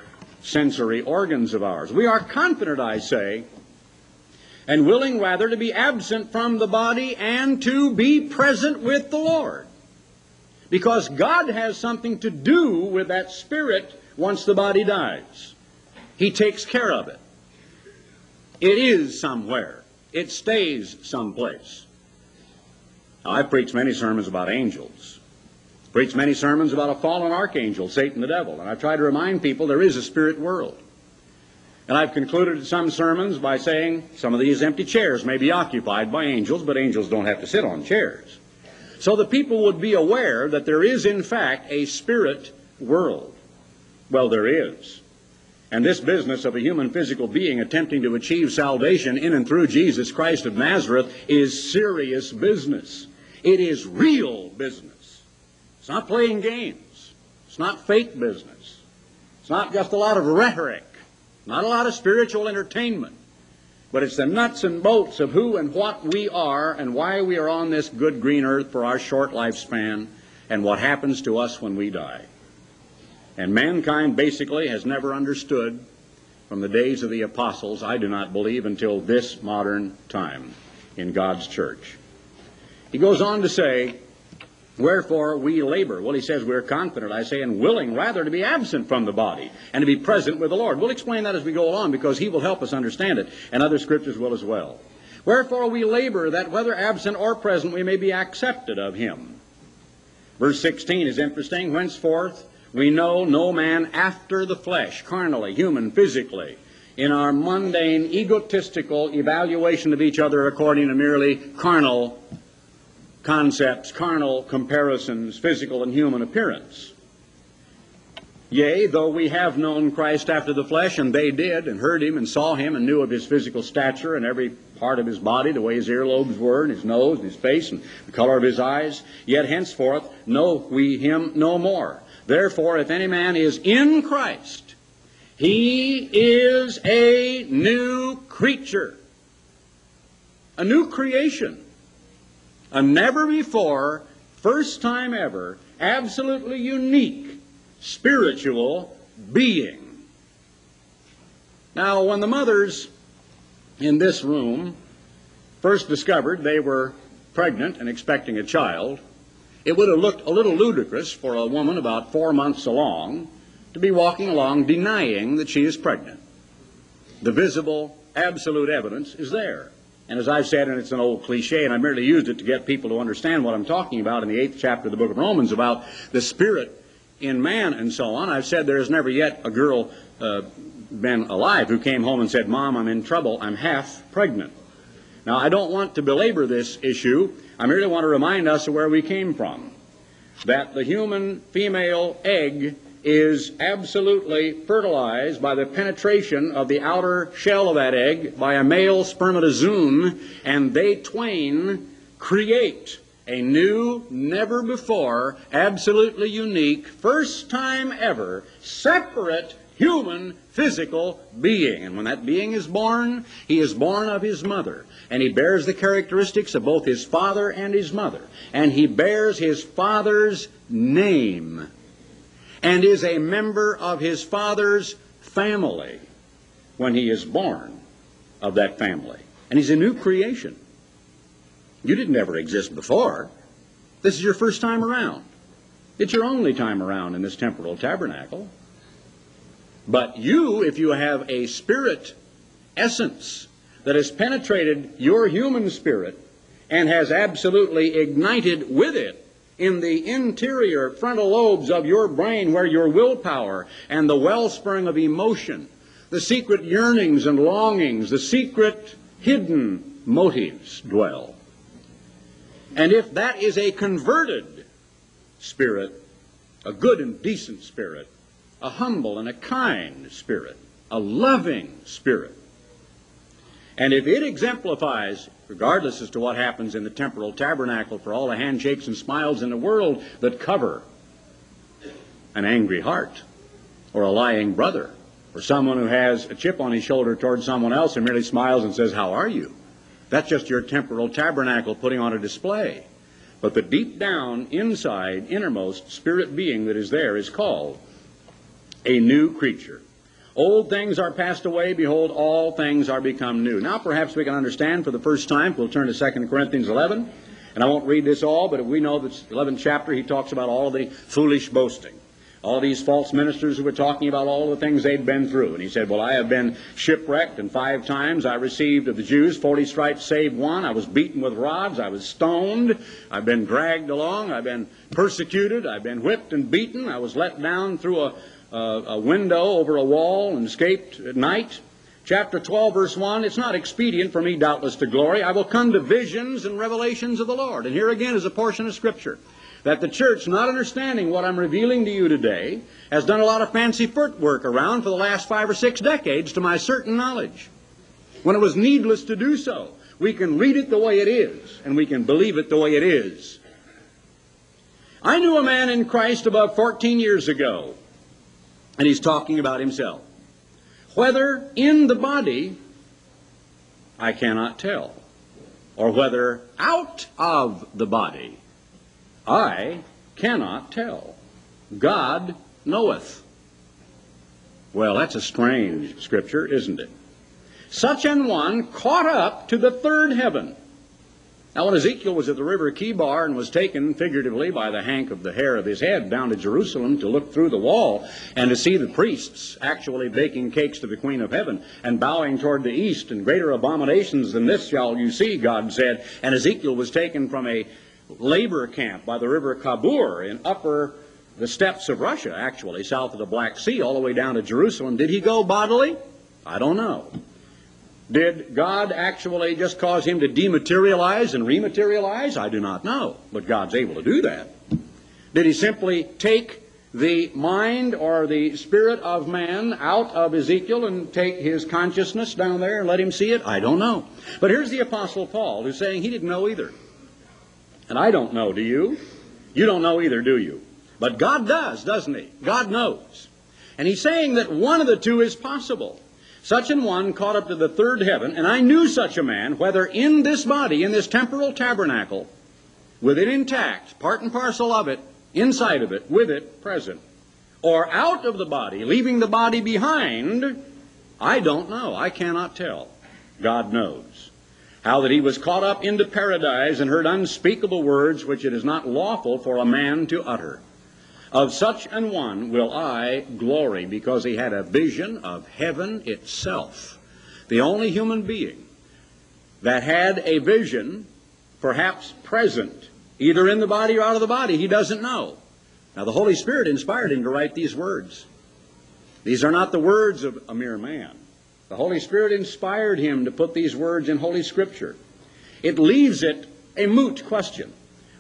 sensory organs of ours. We are confident, I say, and willing rather to be absent from the body and to be present with the Lord. Because God has something to do with that spirit once the body dies. He takes care of it. It is somewhere. It stays someplace. Now, I've preached many sermons about angels. Preached many sermons about a fallen archangel, Satan the devil. And I've tried to remind people there is a spirit world. And I've concluded some sermons by saying some of these empty chairs may be occupied by angels, but angels don't have to sit on chairs. So the people would be aware that there is, in fact, a spirit world. Well, there is. And this business of a human physical being attempting to achieve salvation in and through Jesus Christ of Nazareth is serious business. It is real business. It's not playing games. It's not fake business. It's not just a lot of rhetoric, not a lot of spiritual entertainment. But it's the nuts and bolts of who and what we are and why we are on this good green earth for our short lifespan and what happens to us when we die. And mankind basically has never understood from the days of the apostles, I do not believe, until this modern time in God's church. He goes on to say, Wherefore we labor. Well, he says we're confident, I say, and willing rather to be absent from the body and to be present with the Lord. We'll explain that as we go along because he will help us understand it, and other scriptures will as well. Wherefore we labor that whether absent or present we may be accepted of him. Verse 16 is interesting. Whenceforth we know no man after the flesh, carnally, human, physically, in our mundane, egotistical evaluation of each other according to merely carnal concepts, carnal comparisons, physical and human appearance. Yea, though we have known Christ after the flesh, and they did, and heard him, and saw him, and knew of his physical stature, and every part of his body, the way his earlobes were, and his nose, and his face, and the color of his eyes, yet henceforth know we him no more. Therefore, if any man is in Christ, he is a new creature, a new creation, a never before, first time ever, absolutely unique spiritual being. Now, when the mothers in this room first discovered they were pregnant and expecting a child, it would have looked a little ludicrous for a woman about four months along to be walking along denying that she is pregnant. The visible, absolute evidence is there. And as I've said, and it's an old cliche, and I merely used it to get people to understand what I'm talking about in the eighth chapter of the book of Romans about the Spirit in man and so on. I've said there has never yet a girl uh, been alive who came home and said, Mom, I'm in trouble. I'm half pregnant. Now, I don't want to belabor this issue. I merely want to remind us of where we came from. That the human female egg is absolutely fertilized by the penetration of the outer shell of that egg by a male spermatozoon, and they twain create a new, never before, absolutely unique, first time ever, separate human physical being. And when that being is born, he is born of his mother. And he bears the characteristics of both his father and his mother. And he bears his father's name. And is a member of his father's family when he is born of that family. And he's a new creation. You didn't ever exist before. This is your first time around. It's your only time around in this temporal tabernacle. But you, if you have a spirit essence that has penetrated your human spirit and has absolutely ignited with it in the interior frontal lobes of your brain where your willpower and the wellspring of emotion, the secret yearnings and longings, the secret hidden motives dwell. And if that is a converted spirit, a good and decent spirit, a humble and a kind spirit, a loving spirit, and if it exemplifies, regardless as to what happens in the temporal tabernacle for all the handshakes and smiles in the world that cover an angry heart, or a lying brother, or someone who has a chip on his shoulder towards someone else and merely smiles and says, How are you? That's just your temporal tabernacle putting on a display. But the deep down, inside, innermost spirit being that is there is called a new creature. Old things are passed away, behold, all things are become new. Now perhaps we can understand for the first time, we'll turn to 2 Corinthians 11, and I won't read this all, but we know that 11th chapter, he talks about all the foolish boasting all these false ministers who were talking about all the things they'd been through. And he said, Well, I have been shipwrecked, and five times I received of the Jews 40 stripes save one. I was beaten with rods. I was stoned. I've been dragged along. I've been persecuted. I've been whipped and beaten. I was let down through a, a, a window over a wall and escaped at night. Chapter 12, verse 1, it's not expedient for me, doubtless, to glory. I will come to visions and revelations of the Lord. And here again is a portion of Scripture that the church, not understanding what I'm revealing to you today, has done a lot of fancy footwork around for the last five or six decades to my certain knowledge. When it was needless to do so. We can read it the way it is, and we can believe it the way it is. I knew a man in Christ about 14 years ago, and he's talking about himself. Whether in the body, I cannot tell, or whether out of the body, I cannot tell. God knoweth. Well, that's a strange scripture, isn't it? Such an one caught up to the third heaven. Now, when Ezekiel was at the river Chebar and was taken figuratively by the hank of the hair of his head down to Jerusalem to look through the wall and to see the priests actually baking cakes to the Queen of Heaven and bowing toward the east, and greater abominations than this shall you see, God said. And Ezekiel was taken from a labor camp by the river Kabur in upper the steppes of Russia, actually, south of the Black Sea, all the way down to Jerusalem. Did he go bodily? I don't know. Did God actually just cause him to dematerialize and rematerialize? I do not know, but God's able to do that. Did he simply take the mind or the spirit of man out of Ezekiel and take his consciousness down there and let him see it? I don't know. But here's the Apostle Paul who's saying he didn't know either. And I don't know, do you? You don't know either, do you? But God does, doesn't he? God knows. And he's saying that one of the two is possible. Such an one caught up to the third heaven, and I knew such a man, whether in this body, in this temporal tabernacle, with it intact, part and parcel of it, inside of it, with it present, or out of the body, leaving the body behind, I don't know. I cannot tell. God knows. How that he was caught up into paradise and heard unspeakable words which it is not lawful for a man to utter. Of such an one will I glory, because he had a vision of heaven itself. The only human being that had a vision, perhaps present, either in the body or out of the body, he doesn't know. Now, the Holy Spirit inspired him to write these words. These are not the words of a mere man. The Holy Spirit inspired him to put these words in Holy Scripture. It leaves it a moot question,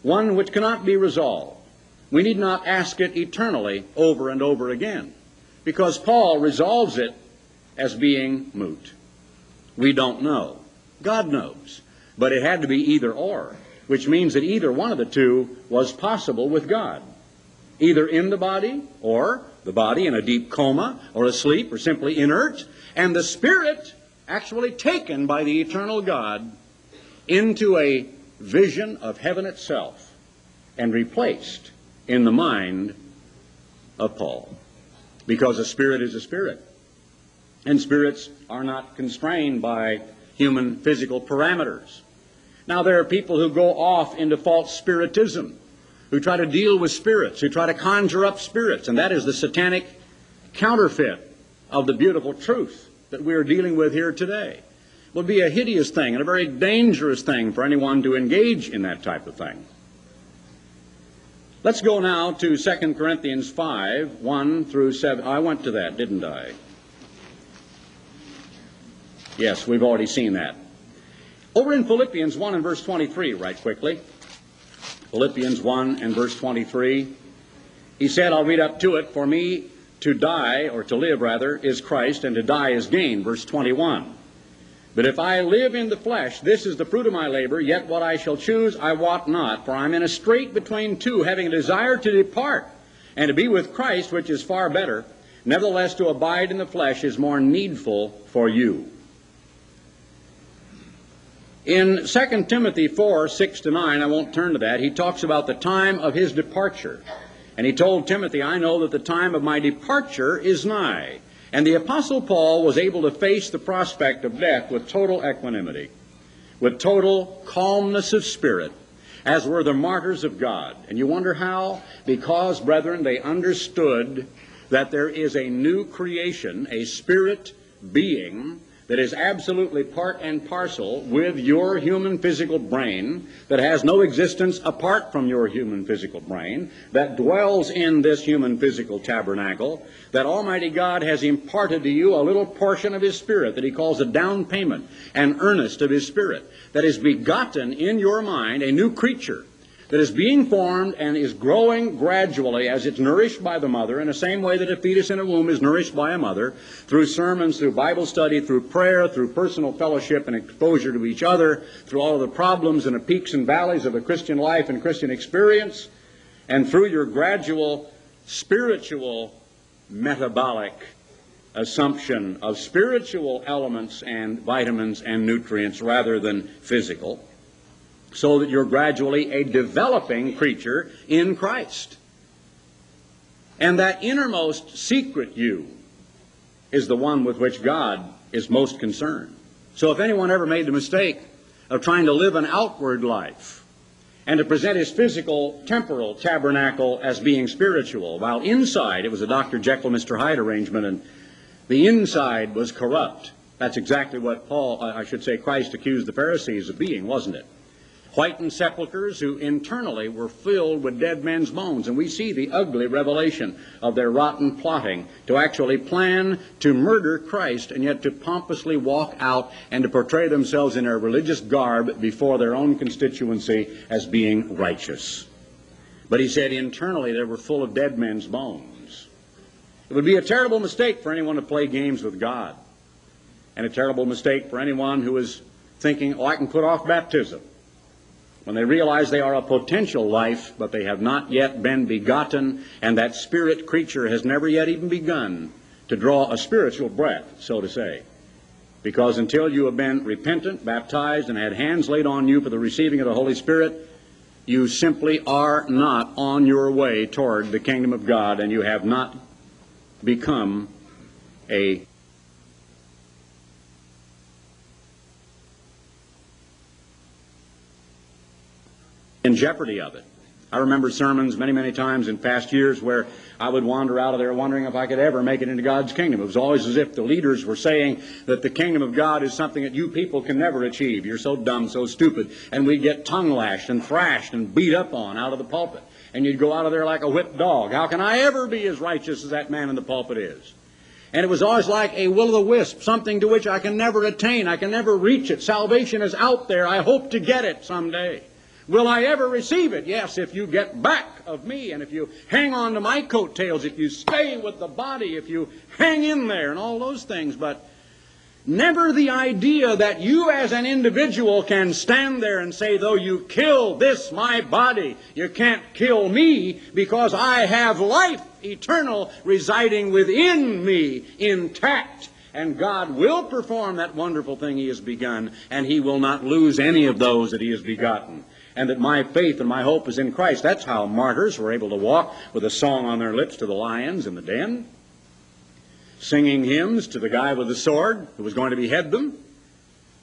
one which cannot be resolved. We need not ask it eternally over and over again because Paul resolves it as being moot. We don't know. God knows. But it had to be either or, which means that either one of the two was possible with God. Either in the body or the body in a deep coma or asleep or simply inert, and the spirit actually taken by the eternal God into a vision of heaven itself and replaced in the mind of Paul. Because a spirit is a spirit. And spirits are not constrained by human physical parameters. Now, there are people who go off into false spiritism, who try to deal with spirits, who try to conjure up spirits, and that is the satanic counterfeit of the beautiful truth that we are dealing with here today. It would be a hideous thing and a very dangerous thing for anyone to engage in that type of thing. Let's go now to 2 Corinthians 5, 1 through 7. I went to that, didn't I? Yes, we've already seen that. Over in Philippians 1 and verse 23, right quickly. Philippians 1 and verse 23. He said, I'll read up to it. For me to die, or to live rather, is Christ, and to die is gain. Verse 21. But if I live in the flesh, this is the fruit of my labor, yet what I shall choose I wot not, for I am in a strait between two, having a desire to depart, and to be with Christ, which is far better. Nevertheless, to abide in the flesh is more needful for you. In 2 Timothy 4, 6 to 9, I won't turn to that, he talks about the time of his departure. And he told Timothy, I know that the time of my departure is nigh. And the Apostle Paul was able to face the prospect of death with total equanimity, with total calmness of spirit, as were the martyrs of God. And you wonder how? Because, brethren, they understood that there is a new creation, a spirit being that is absolutely part and parcel with your human physical brain, that has no existence apart from your human physical brain, that dwells in this human physical tabernacle, that Almighty God has imparted to you a little portion of His Spirit that He calls a down payment, an earnest of His Spirit, that is begotten in your mind a new creature that is being formed and is growing gradually as it's nourished by the mother in the same way that a fetus in a womb is nourished by a mother through sermons, through Bible study, through prayer, through personal fellowship and exposure to each other, through all of the problems and the peaks and valleys of a Christian life and Christian experience, and through your gradual spiritual metabolic assumption of spiritual elements and vitamins and nutrients rather than physical. So that you're gradually a developing creature in Christ. And that innermost secret you is the one with which God is most concerned. So if anyone ever made the mistake of trying to live an outward life and to present his physical, temporal tabernacle as being spiritual, while inside it was a Dr. Jekyll, Mr. Hyde arrangement, and the inside was corrupt. That's exactly what Paul, I should say, Christ accused the Pharisees of being, wasn't it? Whitened sepulchres who internally were filled with dead men's bones. And we see the ugly revelation of their rotten plotting to actually plan to murder Christ and yet to pompously walk out and to portray themselves in their religious garb before their own constituency as being righteous. But he said internally they were full of dead men's bones. It would be a terrible mistake for anyone to play games with God. And a terrible mistake for anyone who is thinking, oh, I can put off baptism when they realize they are a potential life, but they have not yet been begotten, and that spirit creature has never yet even begun to draw a spiritual breath, so to say. Because until you have been repentant, baptized, and had hands laid on you for the receiving of the Holy Spirit, you simply are not on your way toward the kingdom of God, and you have not become a in jeopardy of it. I remember sermons many, many times in past years where I would wander out of there wondering if I could ever make it into God's kingdom. It was always as if the leaders were saying that the kingdom of God is something that you people can never achieve. You're so dumb, so stupid. And we'd get tongue lashed and thrashed and beat up on out of the pulpit. And you'd go out of there like a whipped dog. How can I ever be as righteous as that man in the pulpit is? And it was always like a will o' the wisp, something to which I can never attain. I can never reach it. Salvation is out there. I hope to get it someday. Will I ever receive it? Yes, if you get back of me and if you hang on to my coattails, if you stay with the body, if you hang in there and all those things. But never the idea that you as an individual can stand there and say, though you kill this, my body, you can't kill me because I have life eternal residing within me intact. And God will perform that wonderful thing He has begun, and He will not lose any of those that He has begotten and that my faith and my hope is in Christ. That's how martyrs were able to walk with a song on their lips to the lions in the den, singing hymns to the guy with the sword who was going to behead them,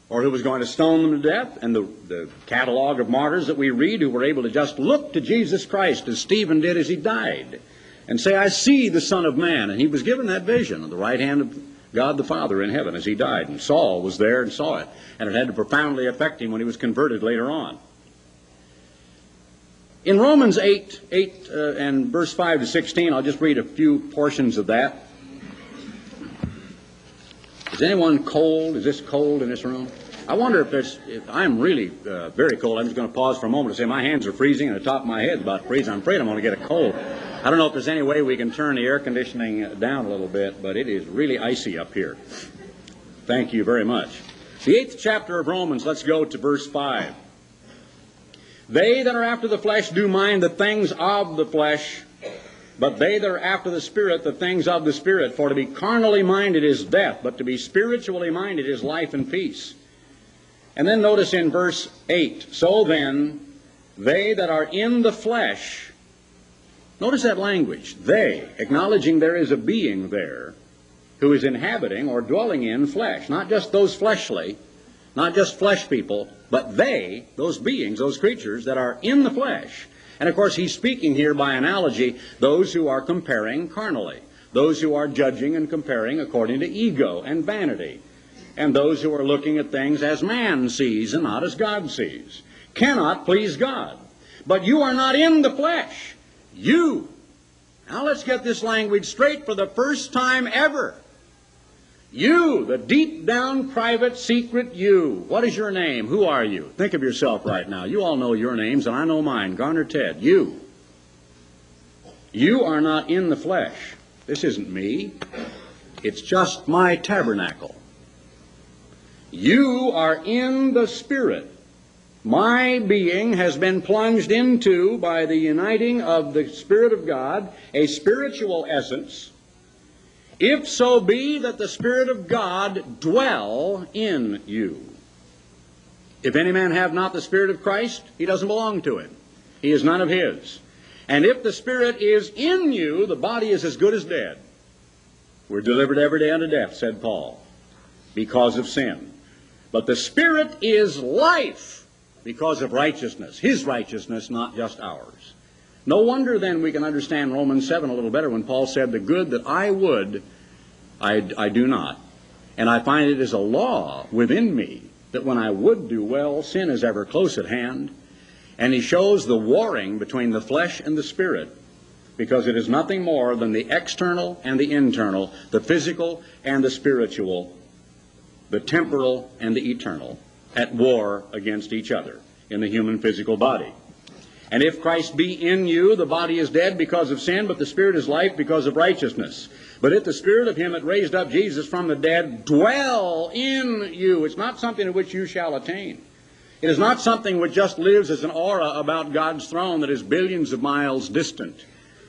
or who was going to stone them to death, and the, the catalog of martyrs that we read who were able to just look to Jesus Christ as Stephen did as he died, and say, I see the Son of Man. And he was given that vision of the right hand of God the Father in heaven as he died. And Saul was there and saw it. And it had to profoundly affect him when he was converted later on. In Romans 8, 8 uh, and verse 5 to 16, I'll just read a few portions of that. Is anyone cold? Is this cold in this room? I wonder if there's, if I'm really uh, very cold. I'm just going to pause for a moment to say my hands are freezing and the top of my head's about freezing. I'm afraid I'm going to get a cold. I don't know if there's any way we can turn the air conditioning down a little bit, but it is really icy up here. Thank you very much. The eighth chapter of Romans, let's go to verse 5. They that are after the flesh do mind the things of the flesh, but they that are after the Spirit, the things of the Spirit. For to be carnally minded is death, but to be spiritually minded is life and peace. And then notice in verse 8 So then, they that are in the flesh, notice that language, they, acknowledging there is a being there who is inhabiting or dwelling in flesh, not just those fleshly, not just flesh people, but they, those beings, those creatures that are in the flesh. And of course, he's speaking here by analogy, those who are comparing carnally, those who are judging and comparing according to ego and vanity, and those who are looking at things as man sees and not as God sees, cannot please God. But you are not in the flesh. You. Now let's get this language straight for the first time ever. You, the deep down, private, secret you. What is your name? Who are you? Think of yourself right now. You all know your names, and I know mine. Garner Ted. You. You are not in the flesh. This isn't me. It's just my tabernacle. You are in the Spirit. My being has been plunged into, by the uniting of the Spirit of God, a spiritual essence if so be that the Spirit of God dwell in you. If any man have not the Spirit of Christ, he doesn't belong to him. He is none of his. And if the Spirit is in you, the body is as good as dead. We're delivered every day unto death, said Paul, because of sin. But the Spirit is life because of righteousness, His righteousness, not just ours. No wonder then we can understand Romans 7 a little better when Paul said, The good that I would, I, I do not. And I find it is a law within me that when I would do well, sin is ever close at hand. And he shows the warring between the flesh and the spirit because it is nothing more than the external and the internal, the physical and the spiritual, the temporal and the eternal, at war against each other in the human physical body. And if Christ be in you, the body is dead because of sin, but the spirit is life because of righteousness. But if the spirit of him that raised up Jesus from the dead dwell in you, it's not something to which you shall attain. It is not something which just lives as an aura about God's throne that is billions of miles distant.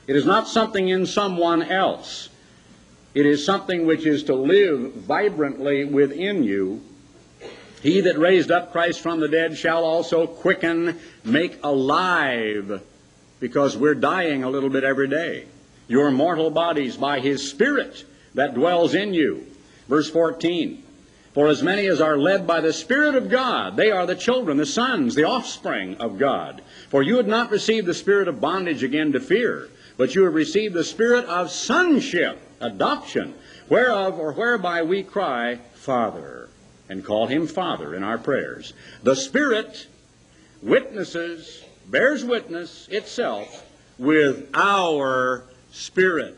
It is not something in someone else. It is something which is to live vibrantly within you he that raised up Christ from the dead shall also quicken, make alive, because we're dying a little bit every day. Your mortal bodies by his Spirit that dwells in you. Verse 14. For as many as are led by the Spirit of God, they are the children, the sons, the offspring of God. For you had not received the spirit of bondage again to fear, but you have received the spirit of sonship, adoption, whereof or whereby we cry, Father and call him Father in our prayers. The Spirit witnesses, bears witness itself with our spirit.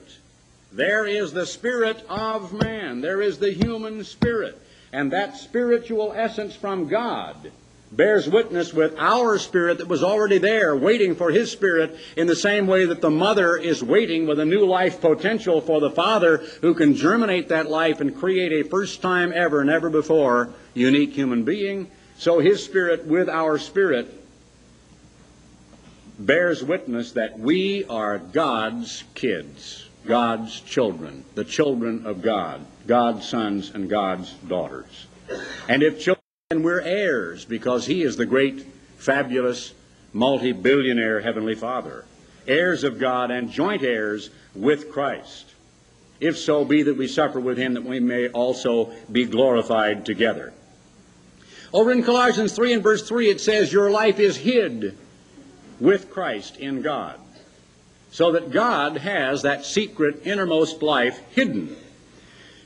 There is the spirit of man. There is the human spirit. And that spiritual essence from God bears witness with our spirit that was already there, waiting for his spirit, in the same way that the mother is waiting with a new life potential for the father who can germinate that life and create a first time ever, never before, unique human being. So his spirit with our spirit bears witness that we are God's kids, God's children, the children of God, God's sons and God's daughters. And if children and we're heirs because he is the great, fabulous, multi billionaire Heavenly Father. Heirs of God and joint heirs with Christ. If so be that we suffer with him, that we may also be glorified together. Over in Colossians 3 and verse 3, it says, Your life is hid with Christ in God. So that God has that secret innermost life hidden.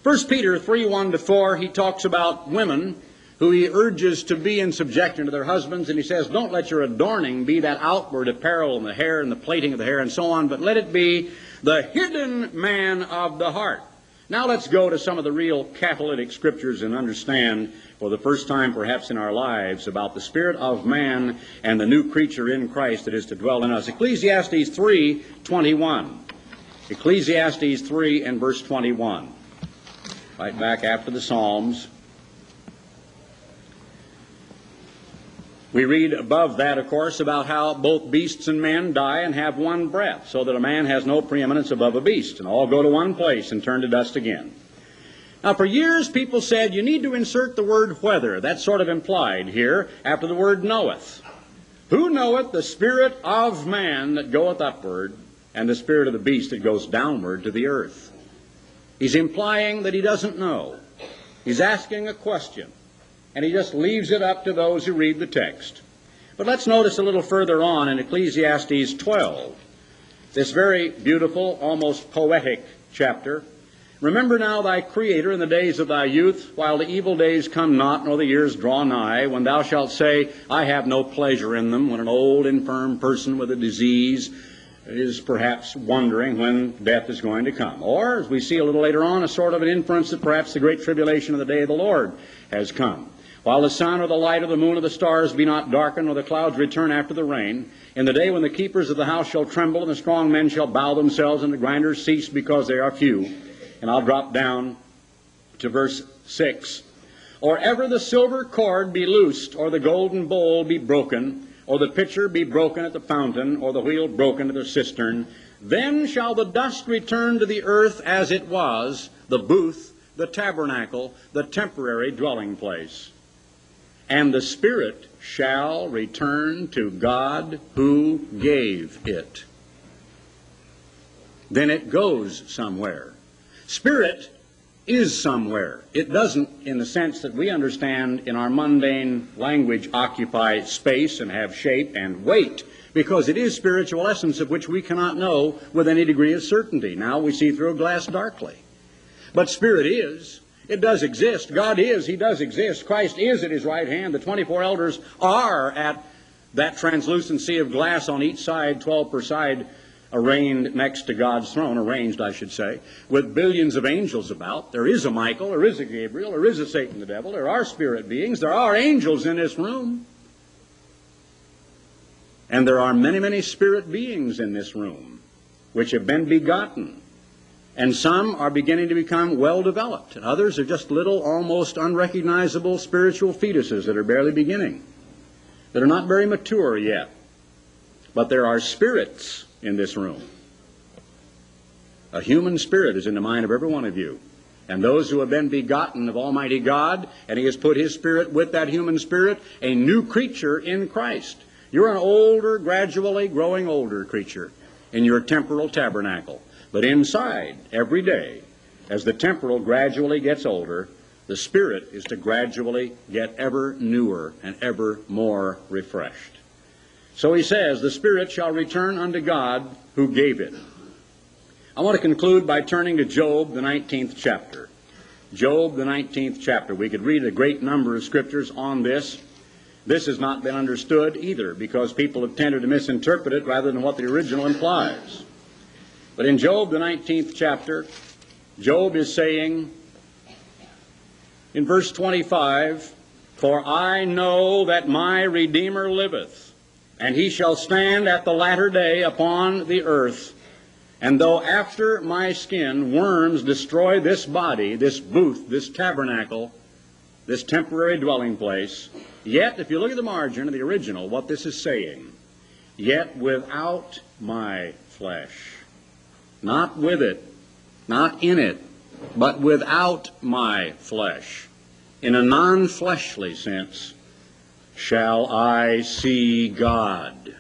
1 Peter 3 1 to 4, he talks about women who he urges to be in subjection to their husbands, and he says, Don't let your adorning be that outward apparel and the hair and the plaiting of the hair and so on, but let it be the hidden man of the heart. Now let's go to some of the real catalytic scriptures and understand for the first time perhaps in our lives about the spirit of man and the new creature in Christ that is to dwell in us. Ecclesiastes 3:21. Ecclesiastes 3 and verse 21. Right back after the Psalms. We read above that, of course, about how both beasts and men die and have one breath, so that a man has no preeminence above a beast, and all go to one place and turn to dust again. Now, for years, people said you need to insert the word whether. That's sort of implied here after the word knoweth. Who knoweth the spirit of man that goeth upward, and the spirit of the beast that goes downward to the earth? He's implying that he doesn't know. He's asking a question and he just leaves it up to those who read the text. But let's notice a little further on in Ecclesiastes 12, this very beautiful, almost poetic chapter. Remember now thy Creator in the days of thy youth, while the evil days come not, nor the years draw nigh, when thou shalt say, I have no pleasure in them, when an old infirm person with a disease is perhaps wondering when death is going to come. Or, as we see a little later on, a sort of an inference that perhaps the great tribulation of the day of the Lord has come. While the sun or the light or the moon or the stars be not darkened, or the clouds return after the rain, in the day when the keepers of the house shall tremble, and the strong men shall bow themselves, and the grinders cease because they are few. And I'll drop down to verse 6. Or ever the silver cord be loosed, or the golden bowl be broken, or the pitcher be broken at the fountain, or the wheel broken at the cistern, then shall the dust return to the earth as it was, the booth, the tabernacle, the temporary dwelling place. And the Spirit shall return to God who gave it. Then it goes somewhere. Spirit is somewhere. It doesn't, in the sense that we understand in our mundane language, occupy space and have shape and weight, because it is spiritual essence of which we cannot know with any degree of certainty. Now we see through a glass darkly. But spirit is. It does exist. God is. He does exist. Christ is at his right hand. The 24 elders are at that translucent sea of glass on each side, 12 per side, arraigned next to God's throne, arranged, I should say, with billions of angels about. There is a Michael, there is a Gabriel, there is a Satan the devil, there are spirit beings, there are angels in this room. And there are many, many spirit beings in this room which have been begotten. And some are beginning to become well developed, and others are just little, almost unrecognizable spiritual fetuses that are barely beginning, that are not very mature yet. But there are spirits in this room. A human spirit is in the mind of every one of you. And those who have been begotten of Almighty God, and He has put His Spirit with that human spirit, a new creature in Christ. You're an older, gradually growing older creature in your temporal tabernacle. But inside, every day, as the temporal gradually gets older, the spirit is to gradually get ever newer and ever more refreshed. So he says, The Spirit shall return unto God who gave it. I want to conclude by turning to Job, the 19th chapter. Job, the 19th chapter. We could read a great number of scriptures on this. This has not been understood either because people have tended to misinterpret it rather than what the original implies. But in Job, the 19th chapter, Job is saying in verse 25, For I know that my Redeemer liveth and he shall stand at the latter day upon the earth. And though after my skin worms destroy this body, this booth, this tabernacle, this temporary dwelling place, yet, if you look at the margin of the original, what this is saying, yet without my flesh, not with it, not in it, but without my flesh, in a non fleshly sense, shall I see God.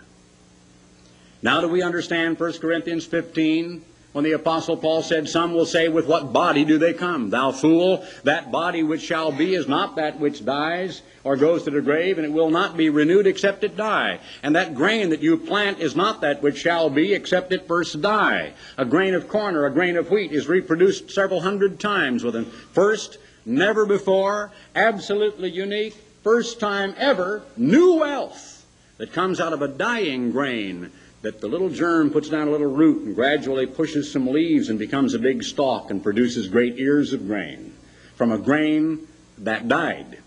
Now do we understand 1 Corinthians 15 when the apostle Paul said, Some will say, with what body do they come? Thou fool, that body which shall be is not that which dies or goes to the grave, and it will not be renewed except it die. And that grain that you plant is not that which shall be except it first die. A grain of corn or a grain of wheat is reproduced several hundred times within first, never before, absolutely unique, first time ever, new wealth that comes out of a dying grain that the little germ puts down a little root and gradually pushes some leaves and becomes a big stalk and produces great ears of grain from a grain that died.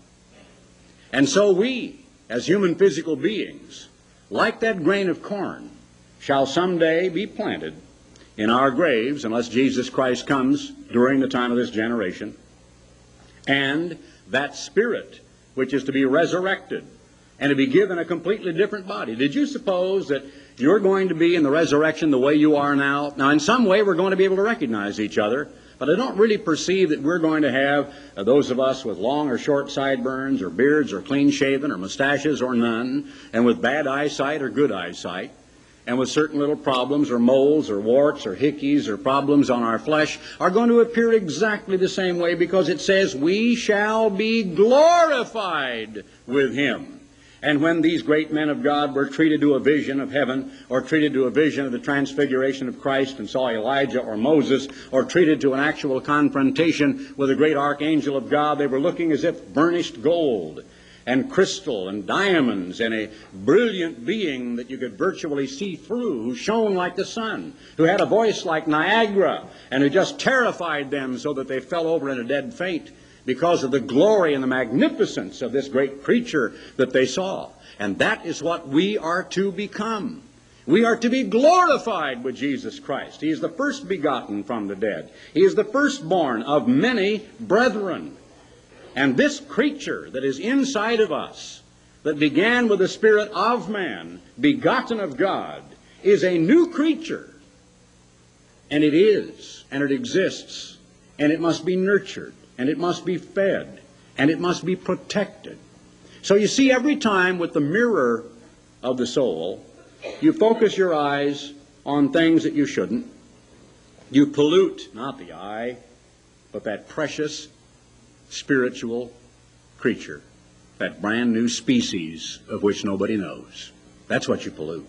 And so we, as human physical beings, like that grain of corn, shall someday be planted in our graves unless Jesus Christ comes during the time of this generation. And that spirit which is to be resurrected and to be given a completely different body. Did you suppose that you're going to be in the resurrection the way you are now? Now, in some way, we're going to be able to recognize each other, but I don't really perceive that we're going to have uh, those of us with long or short sideburns or beards or clean shaven or mustaches or none, and with bad eyesight or good eyesight and with certain little problems or moles or warts or hickeys or problems on our flesh are going to appear exactly the same way because it says we shall be glorified with him. And when these great men of God were treated to a vision of heaven, or treated to a vision of the transfiguration of Christ and saw Elijah or Moses, or treated to an actual confrontation with a great archangel of God, they were looking as if burnished gold and crystal and diamonds and a brilliant being that you could virtually see through, who shone like the sun, who had a voice like Niagara, and who just terrified them so that they fell over in a dead faint because of the glory and the magnificence of this great creature that they saw. And that is what we are to become. We are to be glorified with Jesus Christ. He is the first begotten from the dead. He is the firstborn of many brethren. And this creature that is inside of us, that began with the spirit of man, begotten of God, is a new creature. And it is, and it exists, and it must be nurtured, and it must be fed, and it must be protected. So you see, every time with the mirror of the soul, you focus your eyes on things that you shouldn't. You pollute not the eye, but that precious spiritual creature, that brand new species of which nobody knows. That's what you pollute.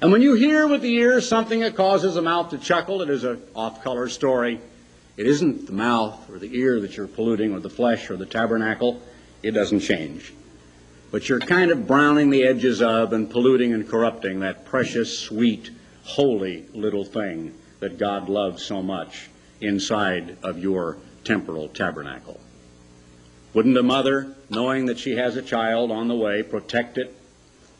And when you hear with the ear something that causes a mouth to chuckle, it is an off-color story. It isn't the mouth or the ear that you're polluting or the flesh or the tabernacle. It doesn't change. But you're kind of browning the edges of and polluting and corrupting that precious, sweet, holy little thing that God loves so much inside of your temporal tabernacle. Wouldn't a mother, knowing that she has a child on the way, protect it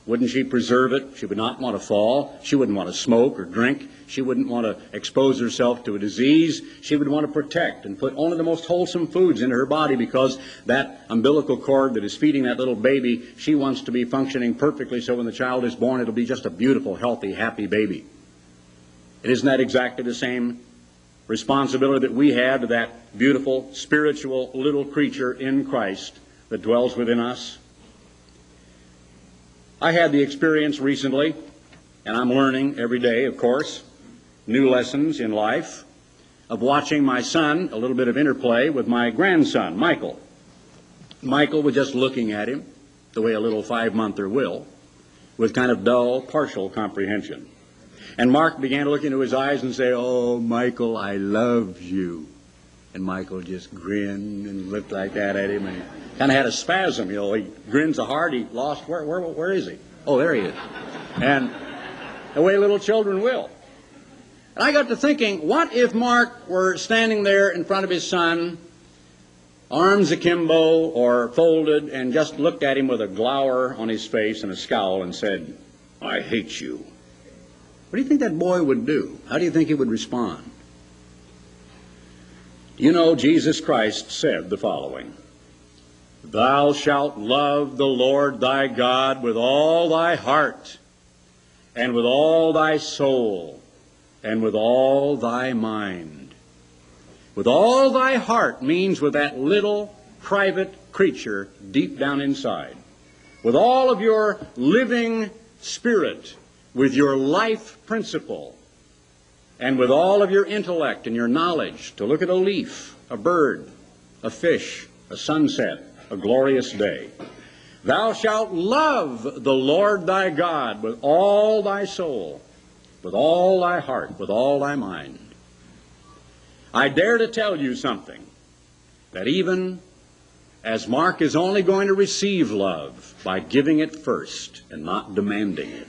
wouldn't she preserve it? She would not want to fall. She wouldn't want to smoke or drink. She wouldn't want to expose herself to a disease. She would want to protect and put only the most wholesome foods into her body because that umbilical cord that is feeding that little baby, she wants to be functioning perfectly so when the child is born, it'll be just a beautiful, healthy, happy baby. And isn't that exactly the same responsibility that we have to that beautiful, spiritual little creature in Christ that dwells within us? I had the experience recently, and I'm learning every day, of course, new lessons in life, of watching my son, a little bit of interplay with my grandson, Michael. Michael was just looking at him, the way a little five monther will, with kind of dull, partial comprehension. And Mark began to look into his eyes and say, Oh, Michael, I love you. And Michael just grinned and looked like that at him and kind of had a spasm. You know, he grins so hard he lost. Where, where, where is he? Oh, there he is. And the way little children will. And I got to thinking, what if Mark were standing there in front of his son, arms akimbo or folded, and just looked at him with a glower on his face and a scowl and said, I hate you. What do you think that boy would do? How do you think he would respond? You know, Jesus Christ said the following Thou shalt love the Lord thy God with all thy heart, and with all thy soul, and with all thy mind. With all thy heart means with that little private creature deep down inside. With all of your living spirit, with your life principle, and with all of your intellect and your knowledge to look at a leaf, a bird, a fish, a sunset, a glorious day. Thou shalt love the Lord thy God with all thy soul, with all thy heart, with all thy mind. I dare to tell you something that even as Mark is only going to receive love by giving it first and not demanding it,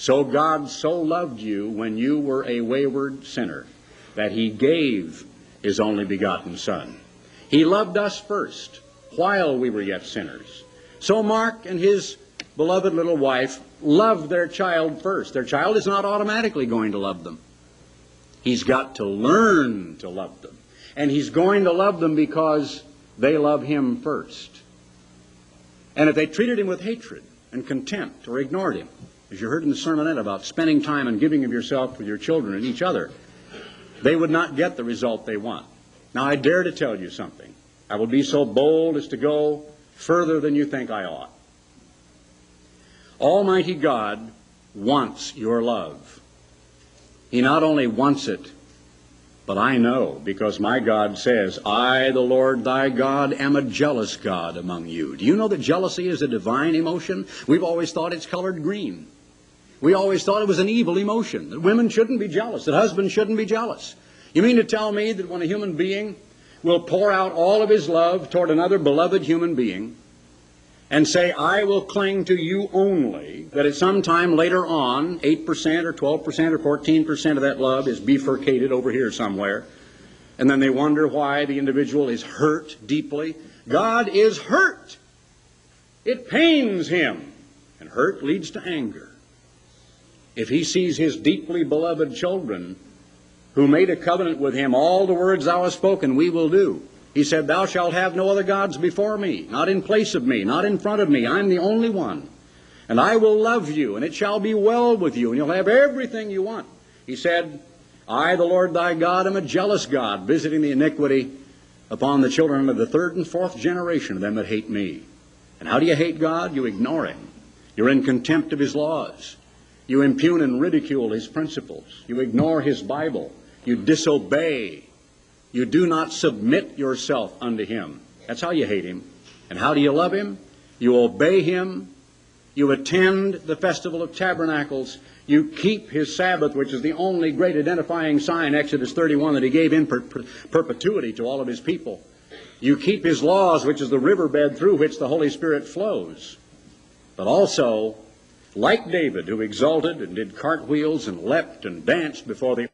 so God so loved you when you were a wayward sinner that he gave his only begotten Son. He loved us first while we were yet sinners. So Mark and his beloved little wife loved their child first. Their child is not automatically going to love them. He's got to learn to love them. And he's going to love them because they love him first. And if they treated him with hatred and contempt or ignored him, as you heard in the sermonette about spending time and giving of yourself with your children and each other, they would not get the result they want. Now, I dare to tell you something. I will be so bold as to go further than you think I ought. Almighty God wants your love. He not only wants it, but I know, because my God says, I, the Lord thy God, am a jealous God among you. Do you know that jealousy is a divine emotion? We've always thought it's colored green. We always thought it was an evil emotion, that women shouldn't be jealous, that husbands shouldn't be jealous. You mean to tell me that when a human being will pour out all of his love toward another beloved human being and say, I will cling to you only, that at some time later on, 8% or 12% or 14% of that love is bifurcated over here somewhere, and then they wonder why the individual is hurt deeply. God is hurt. It pains him. And hurt leads to anger if he sees his deeply beloved children who made a covenant with him, all the words thou hast spoken we will do. He said, Thou shalt have no other gods before me, not in place of me, not in front of me. I'm the only one. And I will love you, and it shall be well with you, and you'll have everything you want. He said, I, the Lord thy God, am a jealous God, visiting the iniquity upon the children of the third and fourth generation of them that hate me. And how do you hate God? You ignore him. You're in contempt of his laws. You impugn and ridicule his principles. You ignore his Bible. You disobey. You do not submit yourself unto him. That's how you hate him. And how do you love him? You obey him. You attend the Festival of Tabernacles. You keep his Sabbath, which is the only great identifying sign, Exodus 31, that he gave in per- per- perpetuity to all of his people. You keep his laws, which is the riverbed through which the Holy Spirit flows. But also, like David, who exulted and did cartwheels and leapt and danced before the